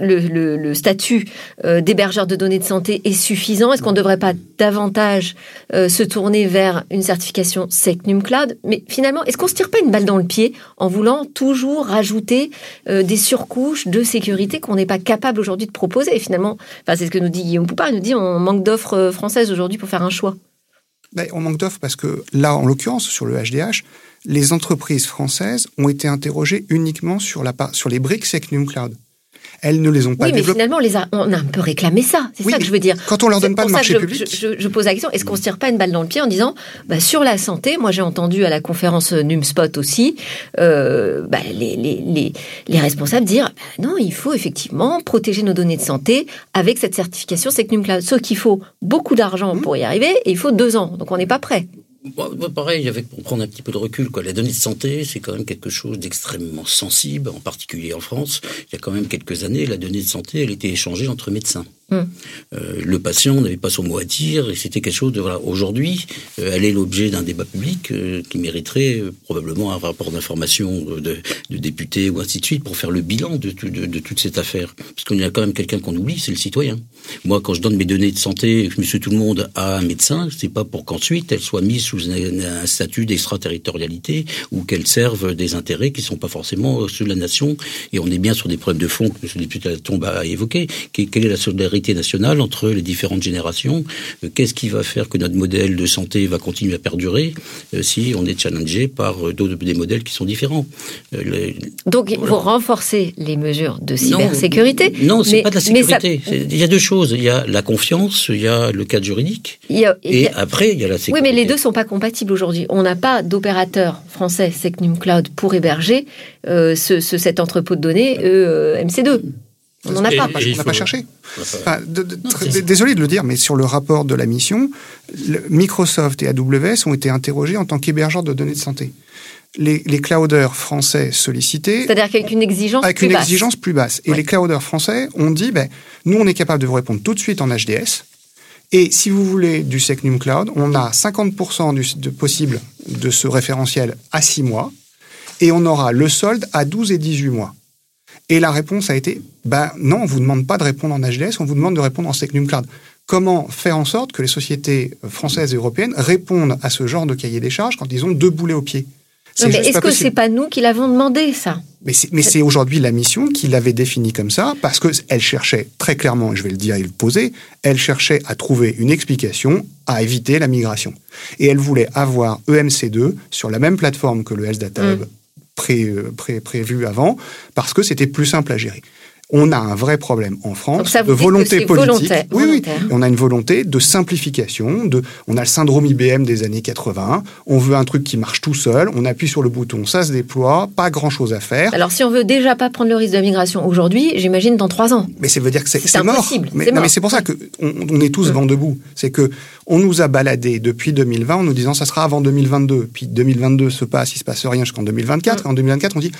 le, le- le statut d'hébergeur de données de santé est suffisant? Est-ce qu'on ne devrait pas davantage se tourner vers une certification SecNum Cloud? Mais finalement, est-ce qu'on se tire pas une balle dans le pied en voulant toujours rajouter des surcouches de sécurité qu'on n'est pas capable aujourd'hui de proposer? Et finalement, enfin, c'est ce que nous dit Guillaume Poupard, il nous dit on manque d'offres françaises aujourd'hui pour faire un choix. On manque d'offres parce que là, en l'occurrence, sur le HDH, les entreprises françaises ont été interrogées uniquement sur, la, sur les briques Secnum Cloud. Elles ne les ont pas Oui, mais finalement, on, les a, on a un peu réclamé ça. C'est Oui, ça que je veux dire. Quand on leur donne pas de marché je, public, Je, je- je pose la question est-ce qu'on se tire pas une balle dans le pied en disant bah, sur la santé Moi, j'ai entendu à la conférence NumSpot aussi euh, bah, les, les, les, les responsables dire bah, non, il faut effectivement protéger nos données de santé avec cette certification SecNum Cloud. Sauf qu'il faut beaucoup d'argent Mmh. pour y arriver et il faut deux ans. Donc, on n'est pas prêt. Bon, bon, pareil, avec, pour prendre un petit peu de recul, quoi. La donnée de santé, c'est quand même quelque chose d'extrêmement sensible, en particulier en France. Il y a quand même quelques années, la donnée de santé, elle était échangée entre médecins. Hum. Euh, le patient n'avait pas son mot à dire et c'était quelque chose de voilà. Aujourd'hui, euh, elle est l'objet d'un débat public euh, qui mériterait probablement un rapport d'information de, de députés ou ainsi de suite pour faire le bilan de, tout- de, de toute cette affaire. Parce y a quand même quelqu'un qu'on oublie, c'est le citoyen. Moi, quand je donne mes données de santé, Monsieur Tout le Monde à un médecin, c'est pas pour qu'ensuite elles soient mises sous un, statut d'extraterritorialité ou qu'elles servent des intérêts qui sont pas forcément ceux de la nation. Et on est bien sur des problèmes de fond que Monsieur le député Latombe a évoqué. Quelle est la solidarité nationale entre les différentes générations Euh, Qu'est-ce qui va faire que notre modèle de santé va continuer à perdurer euh, si on est challengé par euh, des modèles qui sont différents? Les- Donc, il faut Voilà. renforcer les mesures de Non, cybersécurité. Non, c'est mais- pas de la ça- sécurité. C'est- Il y a deux choses. Il y a la confiance, il y a le cadre juridique, il y a- il y et après il y a la Oui, sécurité. mais les deux sont pas compatibles aujourd'hui. On n'a pas d'opérateur français Secnum Cloud pour héberger euh, ce, ce- cet entrepôt de données euh, MC2. On n'en a pas. et on n'a pas cherché. Enfin, de- de- Non, très- c'est- désolé de le dire, mais sur le rapport de la mission, le- Microsoft et AWS ont été interrogés en tant qu'hébergeurs de données de santé. Les, les clouders français sollicités C'est-à-dire qu'avec une exigence avec plus une basse. exigence plus basse. Et Ouais. les clouders français ont dit, ben, nous, on est capable de vous répondre tout de suite en HDS. Et si vous voulez du Secnum Cloud, on a 50% du, de possible de ce référentiel à 6 mois. Et on aura le solde à 12 et 18 mois. Et la réponse a été, ben non, on vous demande pas de répondre en HDS, on vous demande de répondre en Secnum Cloud. Comment faire en sorte que les sociétés françaises et européennes répondent à ce genre de cahier des charges quand ils ont deux boulets au pied? Est-ce pas que c'est pas nous qui l'avons demandé, ça? Mais c'est, aujourd'hui la mission qui l'avait définie comme ça, parce qu'elle cherchait très clairement, et je vais le dire et le poser, elle cherchait à trouver une explication à éviter la migration. Et elle voulait avoir EMC2 sur la même plateforme que le Health Data Mm. Hub pré, pré, prévu avant, parce que c'était plus simple à gérer on a un vrai problème en France de volonté politique. oui, oui. on a une volonté de simplification. De, on a le syndrome IBM des années 80. On veut un truc qui marche tout seul. On appuie sur le bouton, ça se déploie. Pas grand chose à faire. Alors, si on veut déjà pas prendre le risque de la migration aujourd'hui, j'imagine dans trois ans. Mais ça veut dire que c'est mort. Mais, mais c'est pour ça que on, est tous mmh. vent debout. C'est que on nous a baladé depuis 2020 en nous disant ça sera avant 2022. Puis 2022 se passe, il se passe rien jusqu'en 2024. Mmh. Et en 2024, on dit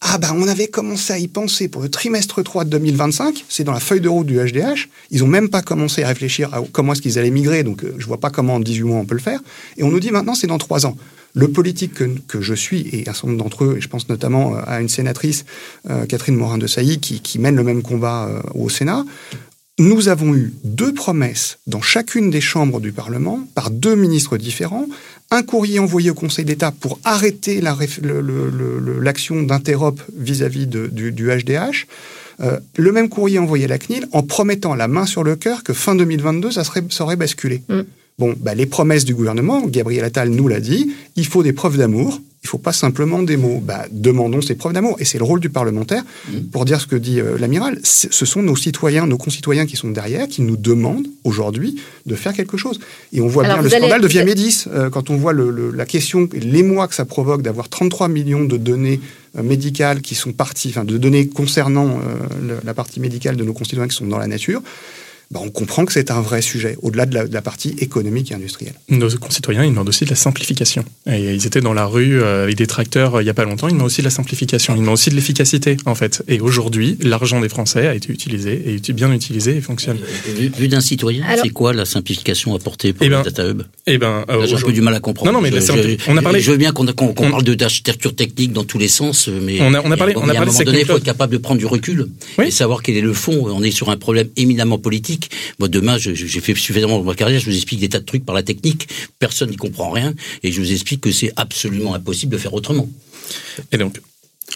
ah ben on avait commencé à y penser pour le trimestre 3 de 2025, c'est dans la feuille de route du HDH, ils n'ont même pas commencé à réfléchir à comment est-ce qu'ils allaient migrer, donc euh, je vois pas comment en 18 mois on peut le faire, et on nous dit maintenant c'est dans 3 ans. Le politique que, je suis, et un certain nombre d'entre eux, et je pense notamment euh, à une sénatrice, euh, Catherine Morin-de Sailly, qui, mène le même combat au Sénat, nous avons eu deux promesses dans chacune des chambres du Parlement par deux ministres différents, un courrier envoyé au Conseil d'État pour arrêter l'action d'Interop vis-à-vis du, HDH, euh, le même courrier envoyé à la CNIL en promettant la main sur le cœur que fin 2022, ça, serait, ça aurait basculé. Mm. Bon, bah, les promesses du gouvernement, Gabriel Attal nous l'a dit, il faut des preuves d'amour, il ne faut pas simplement des mots. Bah, demandons ces preuves d'amour. Et c'est le rôle du parlementaire, mmh. pour dire ce que dit euh, l'amiral. Ce sont nos citoyens, nos concitoyens qui sont derrière, qui nous demandent aujourd'hui de faire quelque chose. Et on voit bien le scandale de Via Médis, euh, quand on voit la question, les mois que ça provoque d'avoir 33 millions de données euh, médicales qui sont parties, enfin de données concernant la partie médicale de nos concitoyens qui sont dans la nature. Bah, on comprend que c'est un vrai sujet, au-delà de, la, partie économique et industrielle. Nos concitoyens, ils demandent aussi de la simplification. Et ils étaient dans la rue euh, avec des tracteurs euh, il n'y a pas longtemps, ils demandent aussi de la simplification, ils demandent aussi de l'efficacité, en fait. Et aujourd'hui, l'argent des Français a été utilisé, et bien utilisé et fonctionne. Euh, vu, d'un citoyen, c'est quoi la simplification apportée par eh ben, le Data Hub eh ben, J'ai un peu du mal à comprendre. Non, non, mais je, on a parlé... je veux bien qu'on parle d'architecture technique dans tous les sens, mais on a, on a parlé, on a parlé à un moment donné, il faut être capable de prendre du recul et savoir quel est le fond. On est sur un problème éminemment politique. Moi, demain, j'ai fait suffisamment de ma carrière, je vous explique des tas de trucs par la technique, personne n'y comprend rien, et je vous explique que c'est absolument impossible de faire autrement. Et donc,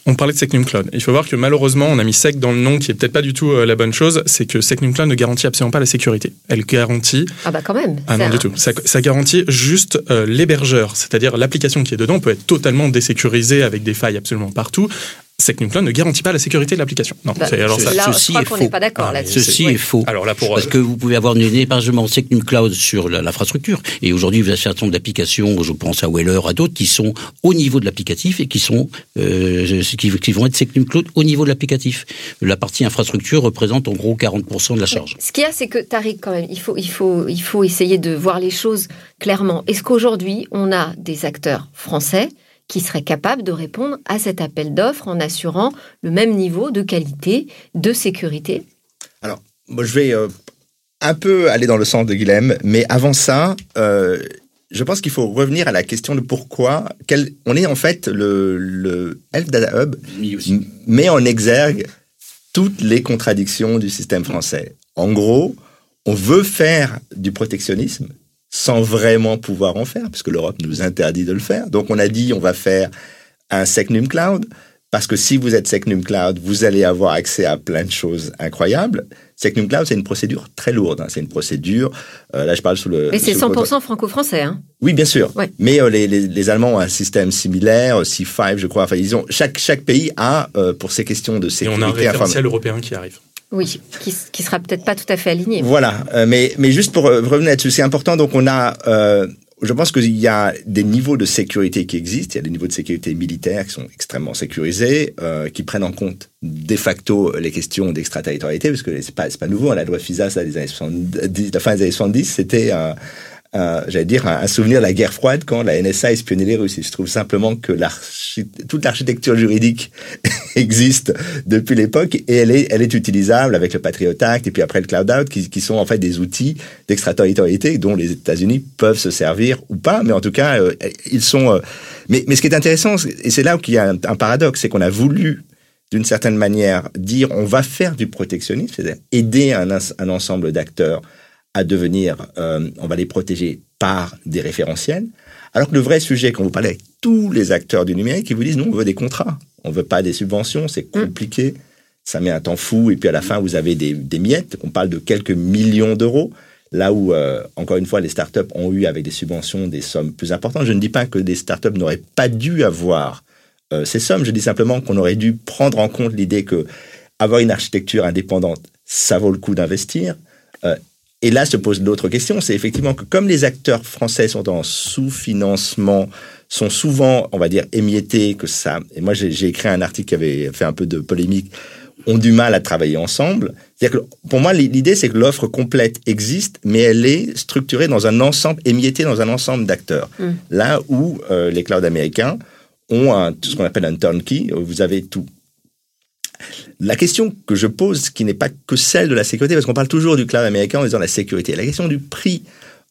on parlait de Secnum Cloud. Il faut voir que malheureusement, on a mis sec dans le nom, qui est peut-être pas du tout euh, la bonne chose. C'est que Secnum Cloud ne garantit absolument pas la sécurité. Elle garantit. Ah bah quand même. Ah non du tout. Ça, garantit juste euh, l'hébergeur, c'est-à-dire l'application qui est dedans peut être totalement désécurisée avec des failles absolument partout. SecNumCloud ne garantit pas la sécurité de l'application. Non, bah, alors ça, là, ceci je crois qu'on n'est pas d'accord ah, là-dessus. Ceci est faux. Alors là, pour parce euh, que vous pouvez avoir un hébergement SecNumCloud sur l'infrastructure, et aujourd'hui vous avez un certain nombre d'applications, je pense à Weller, à d'autres, qui sont au niveau de l'applicatif et qui sont euh, qui, qui, vont être SecNumCloud au niveau de l'applicatif. La partie infrastructure représente en gros 40% de la charge. Ce qu'il y a, c'est que Tariq, quand même, il faut il faut il faut essayer de voir les choses clairement. Est-ce qu'aujourd'hui on a des acteurs français qui serait capable de répondre à cet appel d'offres en assurant le même niveau de qualité, de sécurité Alors, moi, je vais euh, un peu aller dans le sens de Guilhem, mais avant ça, euh, je pense qu'il faut revenir à la question de pourquoi. Quel, on est en fait le, le Health Data Hub met en exergue toutes les contradictions du système français. En gros, on veut faire du protectionnisme, sans vraiment pouvoir en faire, puisque l'Europe nous interdit de le faire. Donc on a dit on va faire un Secnum Cloud, parce que si vous êtes Secnum Cloud, vous allez avoir accès à plein de choses incroyables. Secnum Cloud, c'est une procédure très lourde. Hein. C'est une procédure. Euh, là, je parle sous le. Mais c'est 100% franco-français. Hein. Oui, bien sûr. Mais euh, les, les, les, Allemands ont un système similaire, C5, je crois. Enfin, ils ont chaque chaque pays a euh, pour ces questions de sécurité. Et on a un référentiel européen qui arrive. Oui, qui, qui sera peut-être pas tout à fait aligné. Voilà, euh, mais, mais juste pour euh, revenir là-dessus, c'est important. Donc on a, euh, je pense qu'il y a des niveaux de sécurité qui existent. Il y a des niveaux de sécurité militaires qui sont extrêmement sécurisés, euh, qui prennent en compte de facto les questions d'extraterritorialité, parce que c'est pas, pas nouveau. Hein, la loi FISA, ça, des années 70, la fin des années 70, c'était j'allais dire, un, souvenir de la guerre froide quand la NSA espionnait les Russes. je trouve simplement que toute l'architecture juridique existe depuis l'époque et elle est, elle est utilisable avec le Patriot Act et puis après le Cloud Out qui, qui sont en fait des outils d'extraterritorialité dont les États-Unis peuvent se servir ou pas, mais en tout cas, euh, ils sont... Euh, mais, mais ce qui est intéressant, et c'est là où il y a un, un paradoxe, c'est qu'on a voulu d'une certaine manière dire on va faire du protectionnisme, c'est-à-dire aider un, un ensemble d'acteurs à devenir, euh, on va les protéger par des référentiels. Alors que le vrai sujet, quand vous parlez avec tous les acteurs du numérique, ils vous disent non, on veut des contrats, on veut pas des subventions, c'est mm. compliqué, ça met un temps fou, et puis à la fin, vous avez des, des miettes, on parle de quelques millions d'euros, là où, euh, encore une fois, les startups ont eu avec des subventions des sommes plus importantes. Je ne dis pas que des startups n'auraient pas dû avoir euh, ces sommes. Je dis simplement qu'on aurait dû prendre en compte l'idée que avoir une architecture indépendante, ça vaut le coup d'investir. Euh, et là se pose l'autre question, c'est effectivement que comme les acteurs français sont en sous-financement, sont souvent, on va dire, émiettés, que ça. Et moi, j'ai écrit un article qui avait fait un peu de polémique ont du mal à travailler ensemble. C'est-à-dire que pour moi, l'idée, c'est que l'offre complète existe, mais elle est structurée dans un ensemble, émiettée dans un ensemble d'acteurs. Mm. Là où euh, les clouds américains ont un, ce qu'on appelle un turnkey, vous avez tout. La question que je pose, qui n'est pas que celle de la sécurité, parce qu'on parle toujours du cloud américain en disant la sécurité, la question du prix.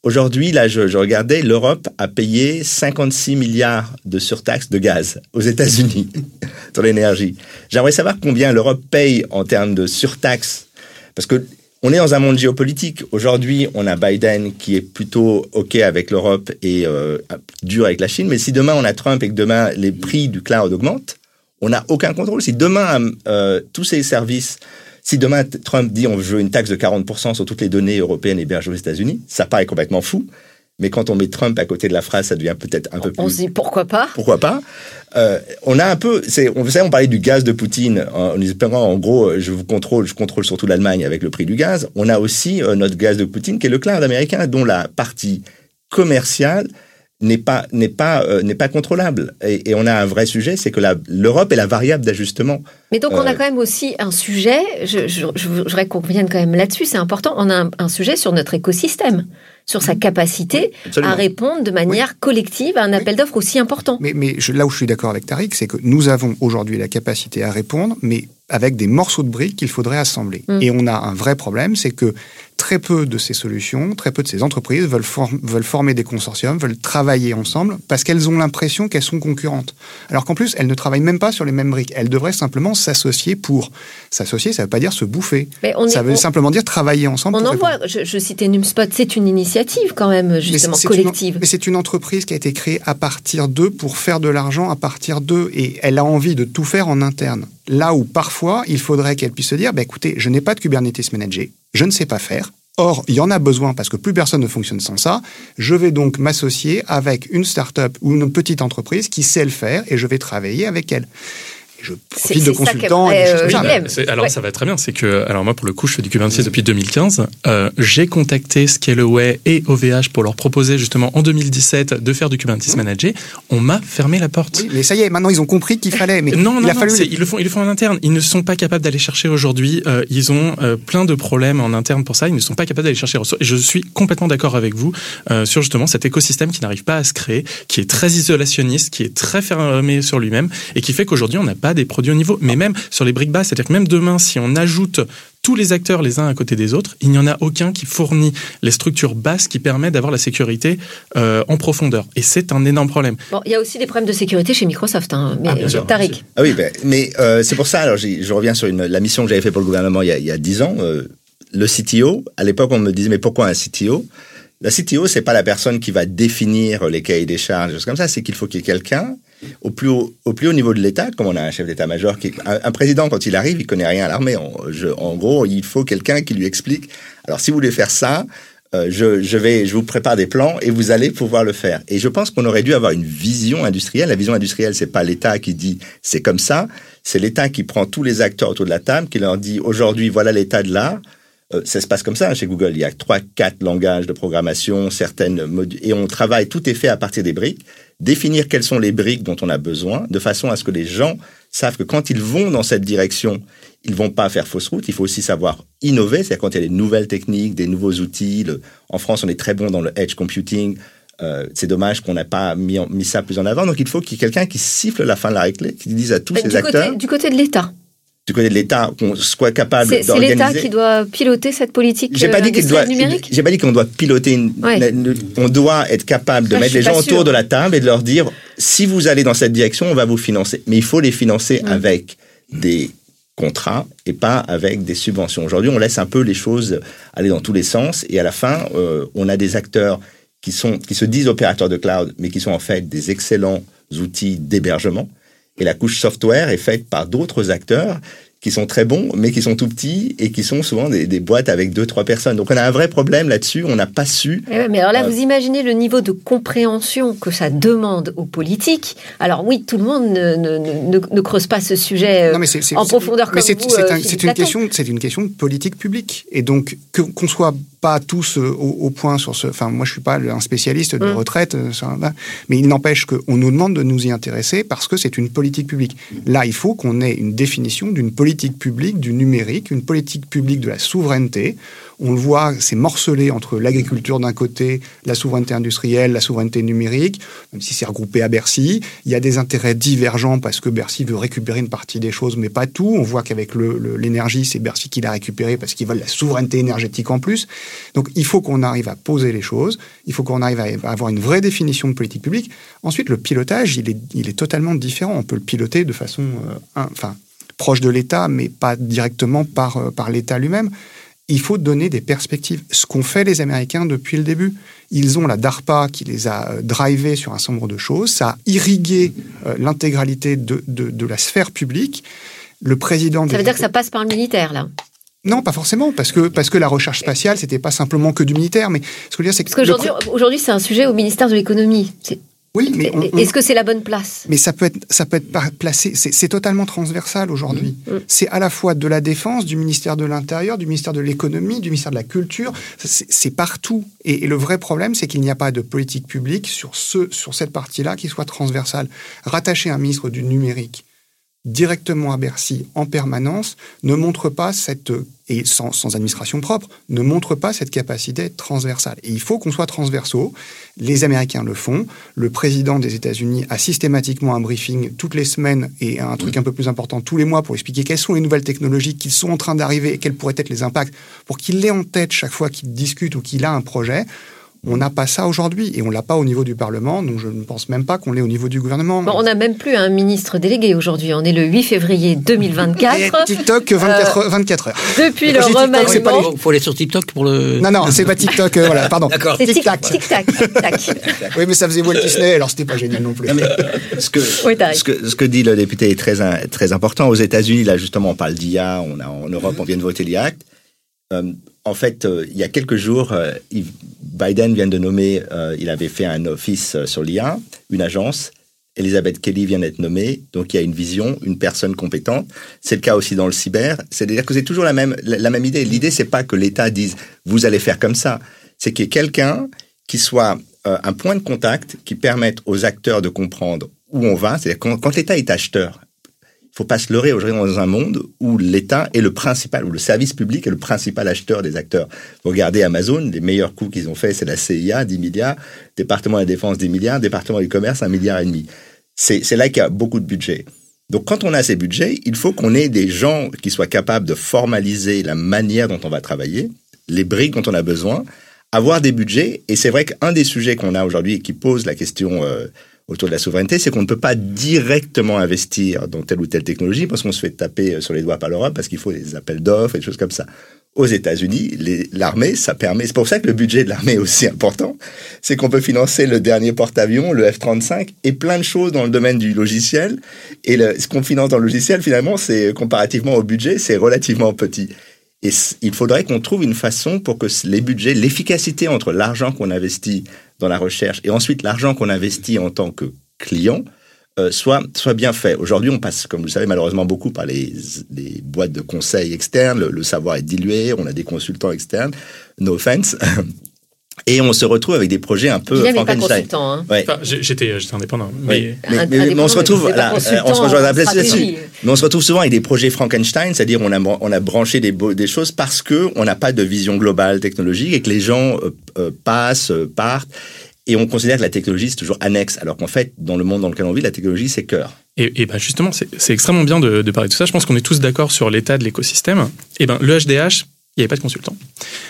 Aujourd'hui, là, je, regardais, l'Europe a payé 56 milliards de surtaxes de gaz aux États-Unis sur l'énergie. J'aimerais savoir combien l'Europe paye en termes de surtaxes, parce que on est dans un monde géopolitique. Aujourd'hui, on a Biden qui est plutôt OK avec l'Europe et euh, dur avec la Chine. Mais si demain on a Trump et que demain les prix du cloud augmentent, on n'a aucun contrôle. Si demain, euh, tous ces services, si demain Trump dit on veut une taxe de 40% sur toutes les données européennes hébergées aux États-Unis, ça paraît complètement fou. Mais quand on met Trump à côté de la phrase, ça devient peut-être un peu plus. On se dit pourquoi pas? Pourquoi pas? Euh, On a un peu, c'est, on, vous on parlait du gaz de Poutine en, espérant, en gros, je vous contrôle, je contrôle surtout l'Allemagne avec le prix du gaz. On a aussi euh, notre gaz de Poutine qui est le cloud américain, dont la partie commerciale n'est pas n'est pas euh, n'est pas contrôlable. Et, et, on a un vrai sujet c'est que l'Europe est la variable d'ajustement. Mais donc on a euh, quand même aussi un sujet je, je, je voudrais qu'on revienne quand même là-dessus c'est important on a un, un, sujet sur notre écosystème sur sa capacité à répondre de manière collective à un appel d'offres aussi important. Mais, mais je, là où je suis d'accord avec Tariq c'est que nous avons aujourd'hui la capacité à répondre mais avec des morceaux de briques qu'il faudrait assembler. Mm. et on a un vrai problème c'est que très peu de ces solutions, très peu de ces entreprises veulent, veulent former des consortiums, veulent travailler ensemble parce qu'elles ont l'impression qu'elles sont concurrentes. Alors qu'en plus, elles ne travaillent même pas sur les mêmes briques. Elles devraient simplement s'associer pour. S'associer, ça ne veut pas dire se bouffer. ça veut simplement dire travailler ensemble. On en voit, je, je, citais Numspot, c'est une initiative quand même, justement, collective. mais c'est une entreprise qui a été créée à partir d'eux pour faire de l'argent à partir d'eux et elle a envie de tout faire en interne. Là où parfois, il faudrait qu'elle puisse se dire, bah, écoutez, je n'ai pas de Kubernetes Manager, je ne sais pas faire. Or, il y en a besoin parce que plus personne ne fonctionne sans ça. Je vais donc m'associer avec une start-up ou une petite entreprise qui sait le faire et je vais travailler avec elle je profite de consultants. Euh, alors ça va très bien, c'est que alors moi pour le coup je fais du Kubernetes depuis 2015. Euh, j'ai contacté Scaleway et OVH pour leur proposer justement en 2017 de faire du Kubernetes mmh. Manager. On m'a fermé la porte. mais ça y est, maintenant ils ont compris qu'il fallait. Mais non, non, non ils le font, ils le font en interne. Ils ne sont pas capables d'aller chercher aujourd'hui. Euh, ils ont plein de problèmes en interne pour ça. Ils ne sont pas capables d'aller chercher. Et je suis complètement d'accord avec vous sur justement cet écosystème qui n'arrive pas à se créer, qui est très isolationniste, qui est très fermé sur lui-même et qui fait qu'aujourd'hui on n'a pas des produits au niveau, mais même sur les briques basses, c'est-à-dire que même demain, si on ajoute tous les acteurs les uns à côté des autres, il n'y en a aucun qui fournit les structures basses qui permettent d'avoir la sécurité euh, en profondeur. Et c'est un énorme problème. Bon, il y a aussi des problèmes de sécurité chez Microsoft, hein, mais ah, Tariq. Ah oui, ben, mais euh, c'est pour ça, alors je reviens sur une, la mission que j'avais fait pour le gouvernement il y a, dix ans. Euh, le CTO, à l'époque, on me disait, mais pourquoi un CTO la CTO, c'est pas la personne qui va définir les cahiers des charges, des choses comme ça. C'est qu'il faut qu'il y ait quelqu'un au plus haut, au plus haut niveau de l'État, comme on a un chef d'état-major, qui, un, président quand il arrive, il connaît rien à l'armée. En, gros, il faut quelqu'un qui lui explique. Alors, si vous voulez faire ça, euh, je, je, vais, je vous prépare des plans et vous allez pouvoir le faire. Et je pense qu'on aurait dû avoir une vision industrielle. La vision industrielle, c'est pas l'État qui dit c'est comme ça, c'est l'État qui prend tous les acteurs autour de la table, qui leur dit aujourd'hui voilà l'état de l'art. Euh, ça se passe comme ça chez Google. Il y a trois, quatre langages de programmation, certaines et on travaille. Tout est fait à partir des briques définir quelles sont les briques dont on a besoin, de façon à ce que les gens savent que quand ils vont dans cette direction, ils vont pas faire fausse route. Il faut aussi savoir innover, c'est-à-dire quand il y a des nouvelles techniques, des nouveaux outils. en France, on est très bon dans le edge computing. Euh, c'est dommage qu'on n'a pas mis, mis, ça plus en avant. Donc il faut qu'il y ait quelqu'un qui siffle la fin de la réclé, qui dise à tous ces acteurs. du côté de l'État du côté de l'État qu'on soit capable d'organiser. C'est l'État qui doit piloter cette politique j'ai pas dit qu'il doit, numérique J'ai pas dit qu'on doit piloter une, on doit être capable de mettre les gens autour de la table et de leur dire si vous allez dans cette direction, on va vous financer. Mais il faut les financer avec des contrats et pas avec des subventions. Aujourd'hui, on laisse un peu les choses aller dans tous les sens et à la fin, euh, on a des acteurs qui sont qui se disent opérateurs de cloud, mais qui sont en fait des excellents outils d'hébergement et la couche software est faite par d'autres acteurs qui sont très bons, mais qui sont tout petits et qui sont souvent des, des boîtes avec deux, trois personnes. Donc on a un vrai problème là-dessus. On n'a pas su. Eh mais alors là, Euh, vous imaginez le niveau de compréhension que ça demande aux politiques. Alors oui, tout le monde ne, ne, ne, ne creuse pas ce sujet euh, Non, mais en profondeur mais comme c'est c'est euh, un- c'est une question, c'est une question de politique publique. Et donc que- qu'on soit pas tous euh, au, au point sur ce. Enfin, moi, je suis pas un spécialiste de Mm. retraite, euh, mais il n'empêche qu'on nous demande de nous y intéresser parce que c'est une politique publique. Là, il faut qu'on ait une définition d'une politique publique du numérique, une politique publique de la souveraineté. On le voit, c'est morcelé entre l'agriculture d'un côté, la souveraineté industrielle, la souveraineté numérique, même si c'est regroupé à Bercy. Il y a des intérêts divergents parce que Bercy veut récupérer une partie des choses, mais pas tout. On voit qu'avec l'énergie, c'est Bercy qui l'a récupéré parce qu'ils veulent la souveraineté énergétique en plus. Donc il faut qu'on arrive à poser les choses, il faut qu'on arrive à avoir une vraie définition de politique publique. Ensuite, le pilotage, il est, totalement différent. On peut le piloter de façon euh, enfin, proche de l'État, mais pas directement par, euh, par l'État lui-même. Il faut donner des perspectives. Ce qu'ont fait les Américains depuis le début. Ils ont la DARPA qui les a euh, drivés sur un certain nombre de choses. Ça a irrigué euh, l'intégralité de, de, de la sphère publique. Le président Ça des veut dire que ça passe par le militaire, là. non, pas forcément, parce que, parce que la recherche spatiale, c'était pas simplement que du militaire, mais ce que je veux dire, c'est que. Parce le qu'aujourd'hui, aujourd'hui, c'est un sujet au ministère de l'économie. Oui, mais, on- Est-ce que c'est la bonne place? Mais ça peut être, ça peut être placé, c'est totalement transversal aujourd'hui. Mmh. Mmh. C'est à la fois de la défense, du ministère de l'Intérieur, du ministère de l'économie, du ministère de la culture, c'est c'est partout. Et, et le vrai problème, c'est qu'il n'y a pas de politique publique sur, ce, sur cette partie-là qui soit transversale. Rattacher un ministre du numérique directement à Bercy en permanence ne montre pas cette et sans, sans administration propre ne montre pas cette capacité transversale. Et il faut qu'on soit transversaux. Les Américains le font. Le président des États-Unis a systématiquement un briefing toutes les semaines et un truc un peu plus important tous les mois pour expliquer quelles sont les nouvelles technologies qui sont en train d'arriver et quels pourraient être les impacts pour qu'il l'ait en tête chaque fois qu'il discute ou qu'il a un projet. On n'a pas ça aujourd'hui et on l'a pas au niveau du Parlement, donc je ne pense même pas qu'on l'ait au niveau du gouvernement. Bon, On n'a même plus un ministre délégué aujourd'hui. On est le 8 février Et 2024. TikTok 24, heures- 24 heures. Depuis le TikTok, pas remaniement. Il faut aller sur TikTok pour le. Non, non, c'est pas TikTok, euh, voilà, pardon. D'accord. C'est tic-tac. Oui, mais ça faisait Walt Disney, alors c'était pas génial non plus. Non, mais ce, que, Oui, ce, que, ce que dit le député est très, un- très important. Aux États-Unis, là, justement, on parle d'IA. On a, en Europe, on vient de voter l'IA. Euh, en fait, euh, il y a quelques jours, euh, Biden vient de nommer, euh, il avait fait un office sur l'IA, une agence. Elizabeth Kelly vient d'être nommée, donc il y a une vision, une personne compétente. C'est le cas aussi dans le cyber. C'est-à-dire que c'est toujours la même, la, même idée. L'idée, c'est pas que l'État dise vous allez faire comme ça. C'est qu'il y ait quelqu'un qui soit un point de contact qui permette aux acteurs de comprendre où on va. C'est-à-dire quand, l'État est acheteur, faut pas se leurrer aujourd'hui dans un monde où l'État est le principal, où le service public est le principal acheteur des acteurs. Regardez Amazon, les meilleurs coups qu'ils ont fait, c'est la CIA, 10 milliards, département de la défense, 10 milliards, département du commerce, 1 milliard et demi. C'est là qu'il y a beaucoup de budget. Donc quand on a ces budgets, il faut qu'on ait des gens qui soient capables de formaliser la manière dont on va travailler, les briques dont on a besoin, avoir des budgets. Et c'est vrai qu'un des sujets qu'on a aujourd'hui et qui pose la question euh, autour de la souveraineté, c'est qu'on ne peut pas directement investir dans telle ou telle technologie parce qu'on se fait taper euh, sur les doigts par l'Europe parce qu'il faut des appels d'offres et des choses comme ça. Aux États-Unis, l'armée, ça permet. C'est pour ça que le budget de l'armée est aussi important. C'est qu'on peut financer le dernier porte-avions, le F-35 et plein de choses dans le domaine du logiciel. Et ce qu'on finance dans le logiciel, finalement, c'est comparativement au budget, c'est relativement petit. Et il faudrait qu'on trouve une façon pour que les budgets, l'efficacité entre l'argent qu'on investit dans la recherche et ensuite l'argent qu'on investit en tant que client euh, soit, soit bien fait. Aujourd'hui, on passe, comme vous le savez, malheureusement beaucoup par les, les boîtes de conseil externes. Le savoir est dilué. On a des consultants externes. No offense. Et on se retrouve avec des projets un peu Frankenstein. Hein. Ouais. Enfin, j'ai- j'étais j'étais indépendant. Oui. Mais Mais, Un- mais- mais on se retrouve, là, euh, on se rejoint là-dessus. Mais on se retrouve souvent avec des projets Frankenstein, c'est-à-dire on a, on a branché des, choses parce que on n'a pas de vision globale technologique et que les gens euh, euh, passent, euh, partent. Et on considère que la technologie, c'est toujours annexe, alors qu'en fait, dans le monde dans lequel on vit, la technologie, c'est cœur. Et, et ben justement, c'est c'est extrêmement bien de, de parler de tout ça. Je pense qu'on est tous d'accord sur l'état de l'écosystème. Et ben le HDH, il n'y avait pas de consultants.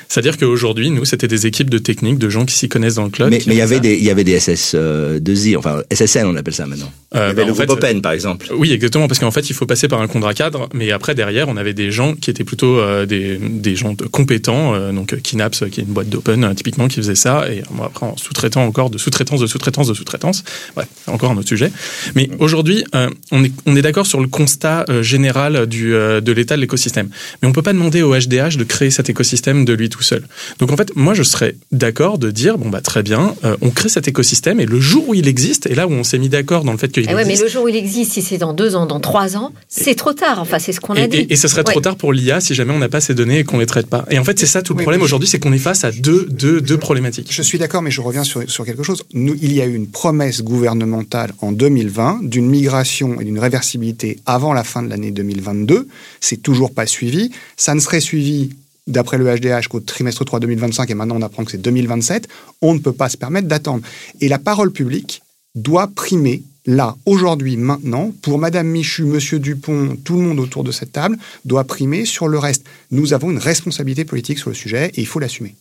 C'est-à-dire qu'aujourd'hui, nous, c'était des équipes de techniques, de gens qui s'y connaissent dans le cloud. Mais il y avait des, il y avait des SS2I, enfin SSN, on appelle ça maintenant. Euh, il y avait bah, le groupe Open, par exemple. Oui, exactement, parce qu'en fait, il faut passer par un contrat cadre, mais après derrière, on avait des gens qui étaient plutôt euh, des, des gens compétents, euh, donc Kinaps, qui est une boîte d'Open, typiquement, qui faisait ça, et après en sous-traitant encore de sous-traitance, de sous-traitance, de sous-traitance. Bref, encore un autre sujet. Mais aujourd'hui, on est, on est d'accord sur le constat général du, de l'état de l'écosystème, mais on peut pas demander au HDH de créer cet écosystème de lui tout seul. Donc en fait, moi je serais d'accord de dire bon bah très bien, euh, on crée cet écosystème et le jour où il existe, et là où on s'est mis d'accord dans le fait qu'il eh existe. mais le jour où il existe, si c'est dans deux ans, dans trois ans, c'est trop tard. Enfin, c'est ce qu'on a dit. Et, ce serait trop tard pour l'IA si jamais on n'a pas ces données et qu'on les traite pas. Et en fait, c'est ça tout le problème aujourd'hui, c'est qu'on est face à deux, deux, deux problématiques. Je suis d'accord, mais je reviens sur, sur quelque chose. Nous, il y a eu une promesse gouvernementale en 2020 d'une migration et d'une réversibilité avant la fin de l'année 2022. C'est toujours pas suivi. Ça ne serait suivi d'après le HDH qu'au trimestre 3 2025, et maintenant on apprend que c'est 2027, on ne peut pas se permettre d'attendre. Et la parole publique doit primer là, aujourd'hui, maintenant, pour Madame Michu, Monsieur Dupont, tout le monde autour de cette table, doit primer sur le reste. Nous avons une responsabilité politique sur le sujet et il faut l'assumer.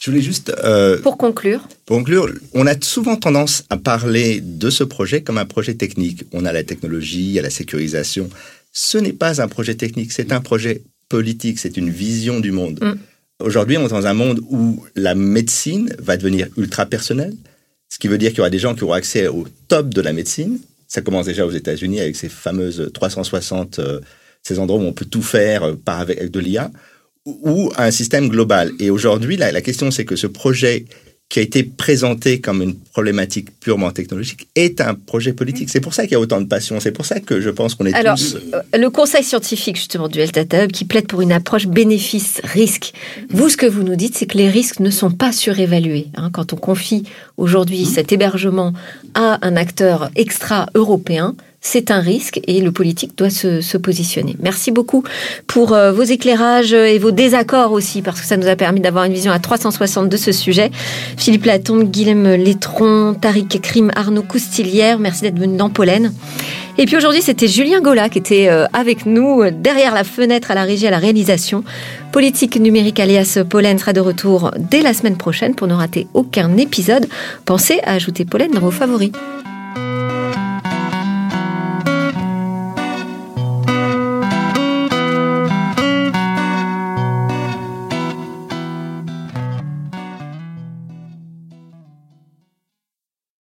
Je voulais juste... Euh, pour conclure. Pour conclure, on a souvent tendance à parler de ce projet comme un projet technique. On a la technologie, il y a la sécurisation. Ce n'est pas un projet technique, c'est un projet politique, c'est une vision du monde. Mm. Aujourd'hui, on est dans un monde où la médecine va devenir ultra personnelle, ce qui veut dire qu'il y aura des gens qui auront accès au top de la médecine. Ça commence déjà aux États-Unis avec ces fameuses 360, euh, ces endroits où on peut tout faire euh, par avec de l'IA, ou un système global. Et aujourd'hui, la question, c'est que ce projet qui a été présenté comme une problématique purement technologique est un projet politique. C'est pour ça qu'il y a autant de passion. C'est pour ça que je pense qu'on est Alors, tous... Euh, le conseil scientifique justement du Health Data Hub qui plaide pour une approche bénéfice-risque. Vous, ce que vous nous dites, c'est que les risques ne sont pas surévalués. Hein. quand on confie aujourd'hui cet hébergement à un acteur extra-européen, c'est un risque et le politique doit se, positionner. Merci beaucoup pour euh, vos éclairages et vos désaccords aussi, parce que ça nous a permis d'avoir une vision à 360 de ce sujet. Philippe Latombe, Guilhem Létron, Tariq Krim, Arnaud Coustilière, merci d'être venu dans Pollen. Et puis aujourd'hui, c'était Julien Gola qui était euh, avec nous euh, derrière la fenêtre à la régie, à la réalisation. Politique numérique alias Pollen sera de retour dès la semaine prochaine pour ne rater aucun épisode. Pensez à ajouter Pollen dans vos favoris.